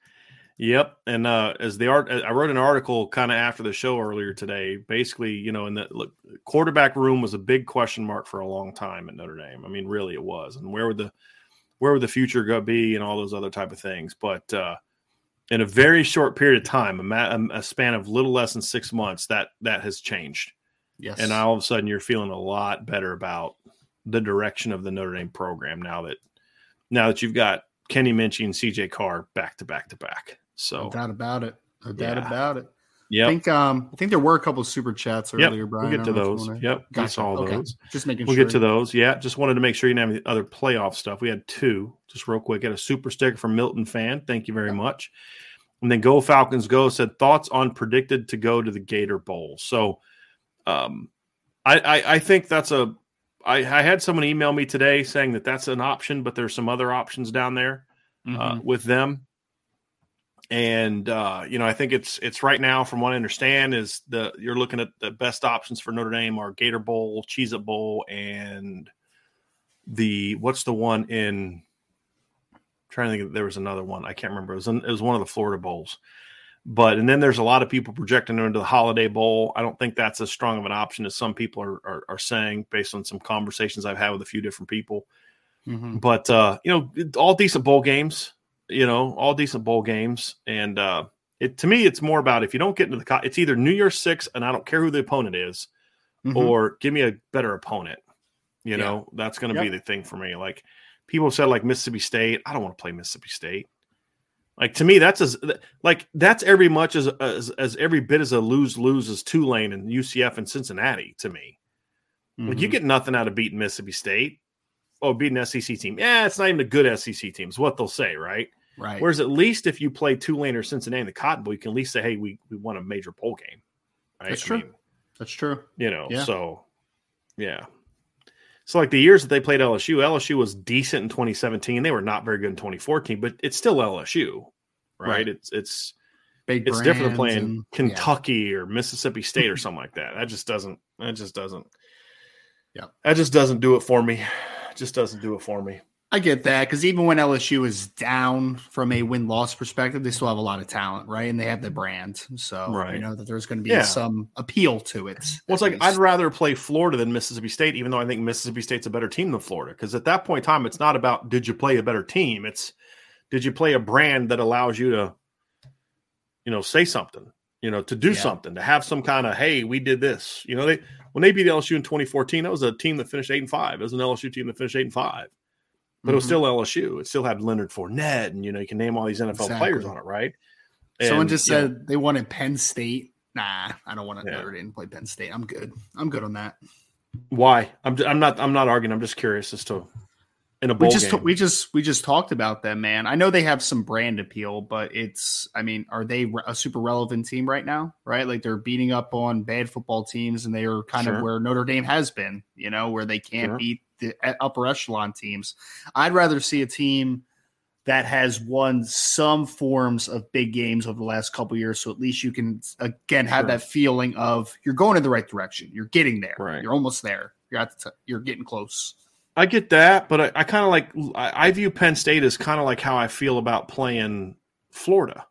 Yep. And uh, as the art, I wrote an article kind of after the show earlier today. Basically, you know, in the look, quarterback room was a big question mark for a long time at Notre Dame. I mean, really, it was. And where would the where would the future go be and all those other type of things. But uh, in a very short period of time, a, ma- a, span of little less than six months, that that has changed. Yes, and all of a sudden you're feeling a lot better about the direction of the Notre Dame program now that now that you've got Kenny Minchey and CJ Carr back to back to back. So no doubt about it. No doubt yeah. about it. Yeah, I think um I think there were a couple of super chats yep. earlier, Brian. We'll get to those. Wanna... Yep, gotcha. saw okay. those. Just making sure we'll sure. get to those. Yeah, just wanted to make sure you didn't have any other playoff stuff. We had two, just real quick. Got a super sticker from Milton fan. Thank you very much. And then Go Falcons Go said thoughts on predicted to go to the Gator Bowl. So, um, I, I, I think that's a. I, I had someone email me today saying that that's an option, but there's some other options down there Mm-hmm. uh, with them. And uh, you know, I think it's it's right now, from what I understand, is the you're looking at the best options for Notre Dame are Gator Bowl, Cheez It Bowl, and the what's the one in I'm trying to think. There was another one I can't remember. It was in, it was one of the Florida bowls, but and then there's a lot of people projecting them into the Holiday Bowl. I don't think that's as strong of an option as some people are are, are saying, based on some conversations I've had with a few different people. Mhm. But uh, you know, all decent bowl games. You know, all decent bowl games, and uh, it to me, it's more about if you don't get into the, co- it's either New Year's Six, and I don't care who the opponent is, Mhm. or give me a better opponent. You Yeah. know, that's going to be the thing for me. Like people said, like Mississippi State. I don't want to play Mississippi State. Like to me, that's as like that's every much as as, as every bit as a lose lose as Tulane and UCF and Cincinnati to me. Like you Mhm. get nothing out of beating Mississippi State. Oh, beating SEC team. Yeah, it's not even a good SEC team. Is what they'll say, right? Right. Whereas at least if you play Tulane or Cincinnati in the Cotton Bowl, you can at least say, "Hey, we we won a major bowl game." Right? That's I true. mean, That's true. you know, Yeah. so yeah. So like the years that they played LSU, LSU was decent in 2017. They were not very good in 2014, but it's still LSU, right? Right. It's it's Big it's different than playing and- yeah. Kentucky or Mississippi State or something like that. That just doesn't. That just doesn't. Yeah. That just doesn't do it for me. It just doesn't do it for me. I get that because even when LSU is down from a win loss perspective, they still have a lot of talent, right? And they have the brand, so Right. you know that there's going to be Yeah. some appeal to it. Well, it's at like I'd rather play Florida than Mississippi State, even though I think Mississippi State's a better team than Florida. Because at that point in time, it's not about did you play a better team. It's did you play a brand that allows you to, you know, say something, you know, to do Yeah. something, to have some kind of hey, we did this. You know, they when they beat LSU in 2014, that was a team that finished eight and five. It was an LSU team that finished eight and five. But it was Mhm. still LSU. It still had Leonard Fournette, and you know you can name all these NFL players on it, right? Someone just you know, said they wanted Penn State. Nah, I don't want to Yeah. Notre Dame play Penn State. I'm good. I'm good on that. why. I'm I'm not I'm not arguing. I'm just curious as to in a bowl We just game. we just we just talked about them, man. I know they have some brand appeal, but it's I mean, are they a super relevant team right now? Right, like they're beating up on bad football teams, and they are kind Sure. of where Notre Dame has been. You know, where they can't Sure. beat the upper echelon teams. I'd rather see a team that has won some forms of big games over the last couple years, so at least you can again have Sure. that feeling of you're going in the right direction. You're getting there. Right. You're almost there. You're at the t- you're getting close. I get that, but I, I kind of like I, I view Penn State as kind of like how I feel about playing Florida.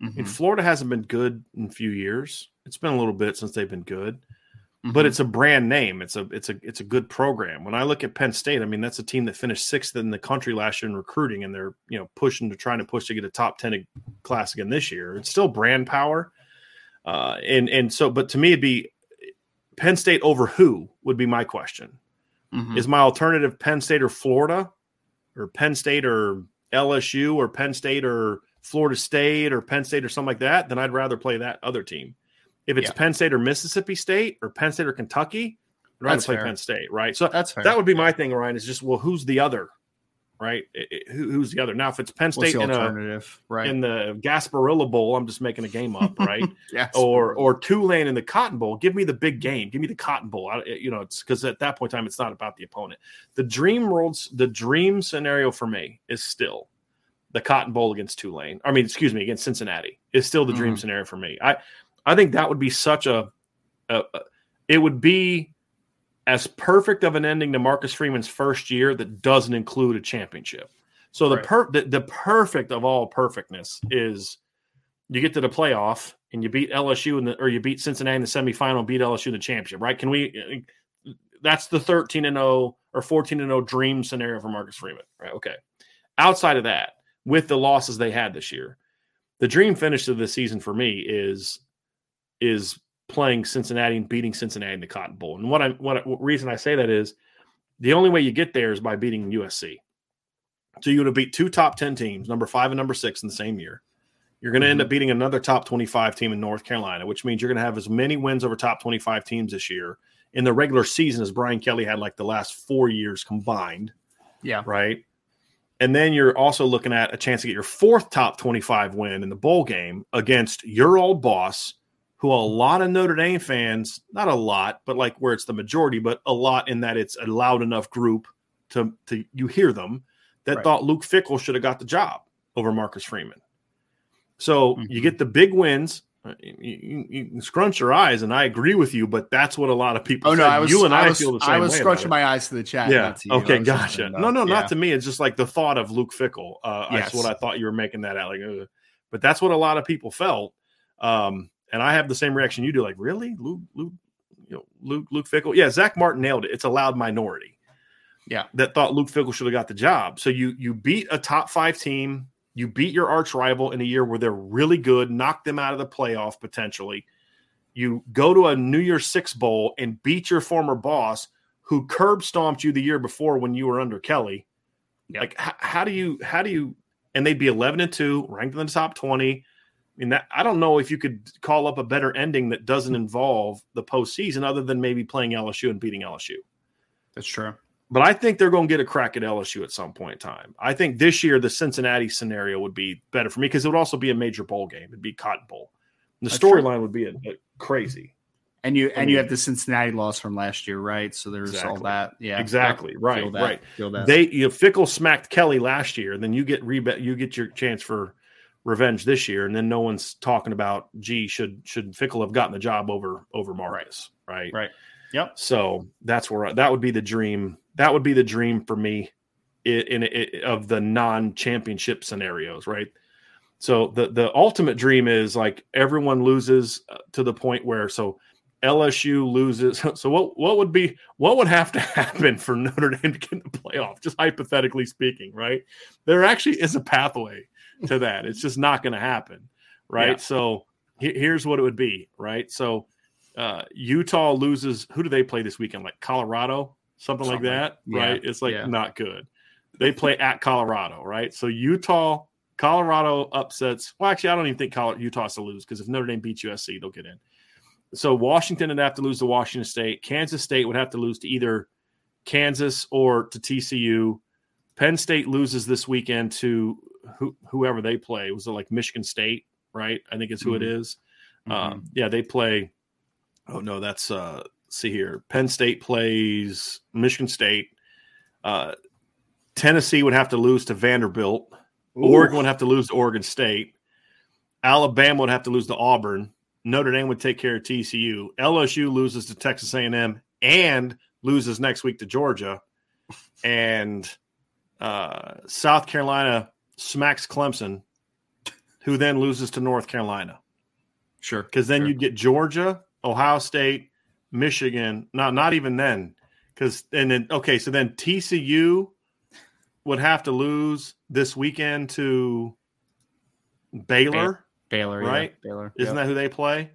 I mean, Mhm. Florida hasn't been good in a few years. It's been a little bit since they've been good, Mhm. but it's a brand name. It's a it's a it's a good program. When I look at Penn State, I mean that's a team that finished sixth in the country last year in recruiting, and they're you know pushing to trying to push to get a top ten class again this year. It's still brand power, uh, and and so but to me it'd be Penn State over who would be my question. Mhm. Is my alternative Penn State or Florida, or Penn State or LSU, or Penn State or Florida State, or Penn State or something like that? Then I'd rather play that other team. If it's Yeah. Penn State or Mississippi State or Penn State or Kentucky, I'd rather That's play fair. Penn State, right? So That's fair. that would be my thing, Ryan. Is just well, who's the other, right? I- I- who, who's the other? Now, if it's Penn State in, a, right. in the Gasparilla Bowl, I'm just making a game up, right? yes. or or Tulane in the Cotton Bowl. Give me the big game. Give me the Cotton Bowl. I, you know, it's because at that point in time, it's not about the opponent. The dream worlds, the dream scenario for me is still the Cotton Bowl against Tulane. I mean, excuse me, against Cincinnati is still the dream Mhm. scenario for me. I I think that would be such a, a, a it would be as perfect of an ending to Marcus Freeman's first year that doesn't include a championship. So the Right. per the, the perfect of all perfectness is you get to the playoff and you beat LSU in the or you beat Cincinnati in the semifinal and beat LSU in the championship, right? Can we uh, uh, that's the 13 and 0 or 14 and 0 dream scenario for Marcus Freeman, right? Okay. Outside of that, with the losses they had this year, the dream finish of the season for me is is playing Cincinnati and beating Cincinnati in the Cotton Bowl. And what I what, what reason I say that is the only way you get there is by beating USC. So you would have beat two top 10 teams, number 5 and number 6 in the same year. You're going to Mm-hmm. end up beating another top 25 team in North Carolina, which means you're going to have as many wins over top 25 teams this year in the regular season as Brian Kelly had like the last four years combined, Yeah. right? And then you're also looking at a chance to get your fourth top 25 win in the bowl game against your old boss, who a lot of Notre Dame fans, not a lot, but like where it's the majority, but a lot in that it's a loud enough group to, to you hear them that Right. thought Luke Fickell should have got the job over Marcus Freeman. So you Mhm. get the big wins. Uh, You, you, you scrunch your eyes, and I agree with you, but that's what a lot of people. Oh no. I was you and I, I was, feel the same I was scrunching my eyes to the chat. Yeah. not to you. Okay. Gotcha. No, no, yeah. not to me. It's just like the thought of Luke Fickell. Uh, That's Yes. what I thought you were making that out. Like, ugh. but that's what a lot of people felt. Um, and I have the same reaction you do. Like, really, Luke, Luke, you know, Luke, Luke Fickell. Yeah, Zach Martin nailed it. It's a loud minority. Yeah. that thought Luke Fickell should have got the job. So you you beat a top five team. You beat your arch rival in a year where they're really good, knock them out of the playoff potentially. You go to a New Year's Six bowl and beat your former boss, who curb stomped you the year before when you were under Kelly. Yep. Like, h- how do you how do you? And they'd be eleven and two, ranked in the top twenty. I mean, that I don't know if you could call up a better ending that doesn't involve the postseason, other than maybe playing LSU and beating LSU. That's true. But I think they're going to get a crack at LSU at some point in time. I think this year the Cincinnati scenario would be better for me because it would also be a major bowl game. It'd be Cotton Bowl. And the storyline would be a, a crazy. And you I and you have the Cincinnati loss from last year, right? So there's all that. Yeah, Exactly. Right, right. Feel that. They you know, Fickell smacked Kelly last year, and then you get rebe- you get your chance for revenge this year, and then no one's talking about gee should should Fickell have gotten the job over over Marcus, right? Right. Yep. So that's where I, that would be the dream. That would be the dream for me in, in, in of the non-championship scenarios, right? So the the ultimate dream is like everyone loses uh, to the point where so LSU loses. So what what would be what would have to happen for Notre Dame to get in the playoff? Just hypothetically speaking, right? There actually is a pathway to that. It's just not going to happen, right? Yeah. So he- here's what it would be, right? So uh, Utah loses. Who do they play this weekend? Like Colorado, something, like Something like- that, yeah, right? It's like yeah. not good. They play at Colorado, right? So Utah, Colorado upsets. Well, actually, I don't even think Col- Utah has to lose because if Notre Dame beats USC, they'll get in. So Washington would have to lose to Washington State. Kansas State would have to lose to either Kansas or to TCU. Penn State loses this weekend to who, whoever they play. Was it like Michigan State? Right, I think it's who it is. Um, yeah, they play. Oh no, that's uh see here. Penn State plays Michigan State. Uh Tennessee would have to lose to Vanderbilt. Oregon would have to lose to Oregon State. Alabama would have to lose to Auburn. Notre Dame would take care of TCU. LSU loses to Texas A&M and loses next week to Georgia. And uh, South Carolina smacks Clemson, who then loses to North Carolina Sure. because then sure. you'd get Georgia, Ohio State, Michigan. Not not even then, because and then okay, so then TCU would have to lose this weekend to Baylor. Baylor, right? Yeah, Baylor. Isn't that who they play?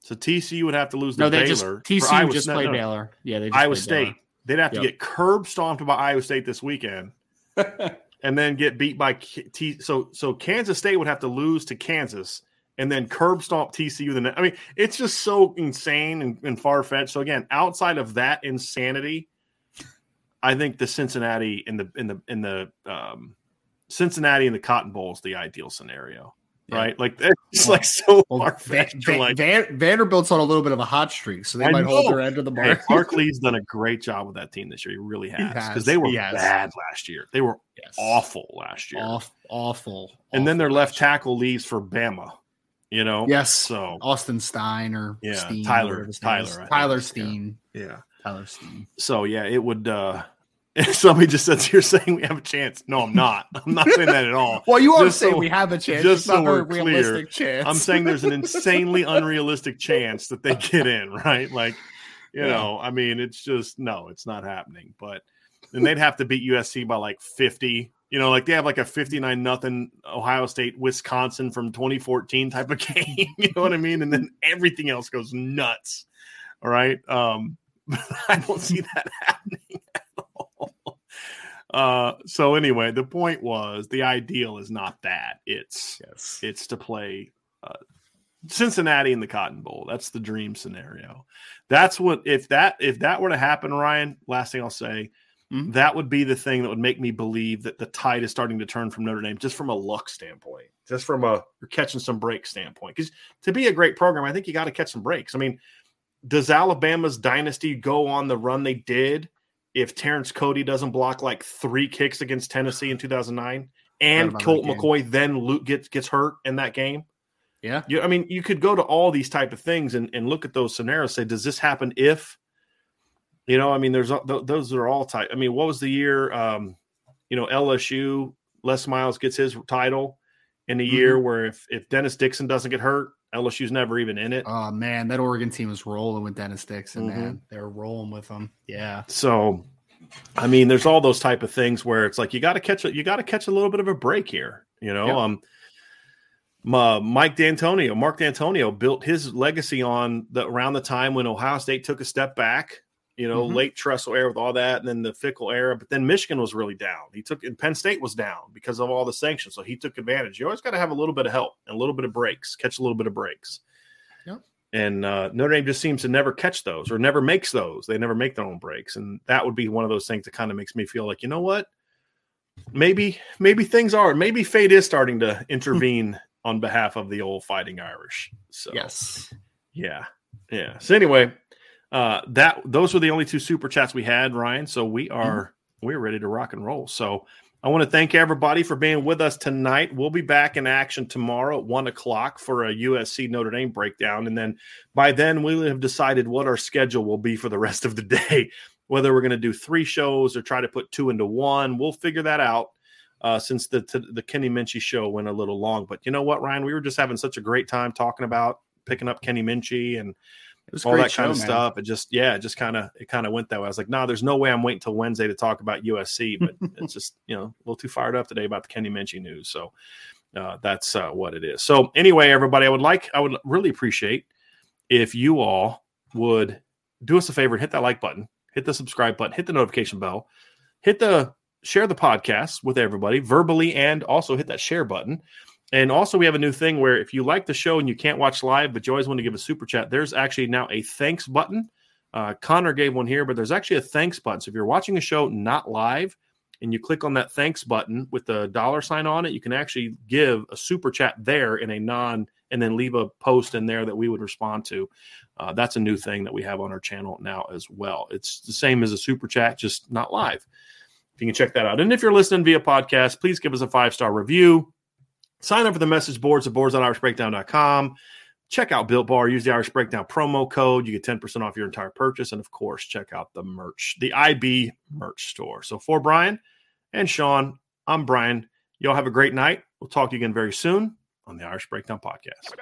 So TCU would have to lose to no? They Baylor. just TCU just no, played no, Baylor. Yeah, they just Iowa State. They'd have to Yep. get curb stomped by Iowa State this weekend. And then get beat by T. So so Kansas State would have to lose to Kansas and then curb stomp TCU. The ne- I mean, it's just so insane and, and far fetched. So again, outside of that insanity, I think the Cincinnati in the in the in the um, Cincinnati and the Cotton Bowl is the ideal scenario, Yeah. right? Like it's like so Well, far Va- fetched. Va- like Van- Vanderbilt's on a little bit of a hot streak, so they I might hold their end of the Hey, mark. Barkley's done a great job with that team this year. He really has because they were bad last year. They were Yes. awful last year. Off, awful. and then their left last year. tackle leaves for Bama. You know, Yes. So Austin Stein or Yeah, Steen, Tyler- whatever his Tyler, is. I think. Tyler Yeah. Steen. yeah, Tyler Steen. so yeah, it would. uh Somebody just says you're saying we have a chance. No, I'm not. I'm not saying that at all. Well, you are Just saying so- we have a chance. just It's not so we're a realistic chance. I'm saying there's an insanely unrealistic chance that they get in, right? Like, you Yeah. know, I mean, it's just no, it's not happening. But then they'd have to beat USC by like 50. You know, like they have like a 59 nothing Ohio State Wisconsin from 2014 type of game. You know what I mean? And then everything else goes nuts. All right. Um, I don't see that happening. Uh, so anyway, the point was the ideal is not that. It's Yes. it's to play uh, Cincinnati in the Cotton Bowl. That's the dream scenario. That's what if that if that were to happen, Ryan. Last thing I'll say, Mhm. that would be the thing that would make me believe that the tide is starting to turn from Notre Dame, just from a luck standpoint, just from a you're catching some breaks standpoint. Because to be a great program, I think you got to catch some breaks. I mean, does Alabama's dynasty go on the run they did if Terrence Cody doesn't block like three kicks against Tennessee in 2009 and Colt. McCoy then Luke gets gets hurt in that game? Yeah. You, I mean, you could go to all these type of things and, and look at those scenarios. Say, does this happen if? You know, I mean, there's th- those are all type. I mean, what was the year? Um, you know, LSU Les Miles gets his title in a year where if if Dennis Dixon doesn't get hurt, LSU's never even in it. Oh man, that Oregon team was rolling with Dennis Dixon. Mhm. Man, They're rolling with him. Yeah. So, I mean, there's all those type of things where it's like you got to catch it. You got to catch a little bit of a break here. You know, um, my, Mike Dantonio, Mark Dantonio built his legacy on the around the time when Ohio State took a step back. You know, Mhm. late Tressel era with all that, and then the Fickell era. But then Michigan was really down. He took and Penn State was down because of all the sanctions. So he took advantage. You always got to have a little bit of help and a little bit of breaks, catch a little bit of breaks. Yep. And uh, Notre Dame just seems to never catch those or never makes those. They never make their own breaks, and that would be one of those things that kind of makes me feel like you know what, maybe maybe things are maybe fate is starting to intervene on behalf of the old Fighting Irish. So Yes. yeah, yeah. So anyway, uh, that those were the only two super chats we had, Ryan. So we are we're ready to rock and roll. So I want to thank everybody for being with us tonight. We'll be back in action tomorrow at one o'clock for a USC Notre Dame breakdown, and then by then we'll have decided what our schedule will be for the rest of the day. Whether we're going to do three shows or try to put two into one, we'll figure that out. Uh, since the t- the Kenny Minchey show went a little long, but you know what, Ryan, we were just having such a great time talking about picking up Kenny Minchey and was all that kind of man. stuff. It just, yeah, it just kind of, it kind of went that way. I was like, nah, there's no way I'm waiting till Wednesday to talk about USC, but it's just, you know, a little too fired up today about the Kenny Minchey news. So uh, that's uh, what it is. So anyway, everybody, I would like, I would really appreciate if you all would do us a favor and hit that like button, hit the subscribe button, hit the notification bell, hit the share the podcast with everybody verbally, and also hit that share button. And also, we have a new thing where if you like the show and you can't watch live, but you always want to give a super chat, there's actually now a thanks button. Uh, Connor gave one here, but there's actually a thanks button. So if you're watching a show not live and you click on that thanks button with the dollar sign on it, you can actually give a super chat there in a non and then leave a post in there that we would respond to. Uh, that's a new thing that we have on our channel now as well. It's the same as a super chat, just not live. If you can check that out. And if you're listening via podcast, please give us a five star review. Sign up for the message boards at boards.irishbreakdown.com. Check out Built Bar. Use the Irish Breakdown promo code. You get 10% off your entire purchase. And of course, check out the merch, the IB merch store. So for Brian and Sean, I'm Brian. Y'all have a great night. We'll talk to you again very soon on the Irish Breakdown Podcast.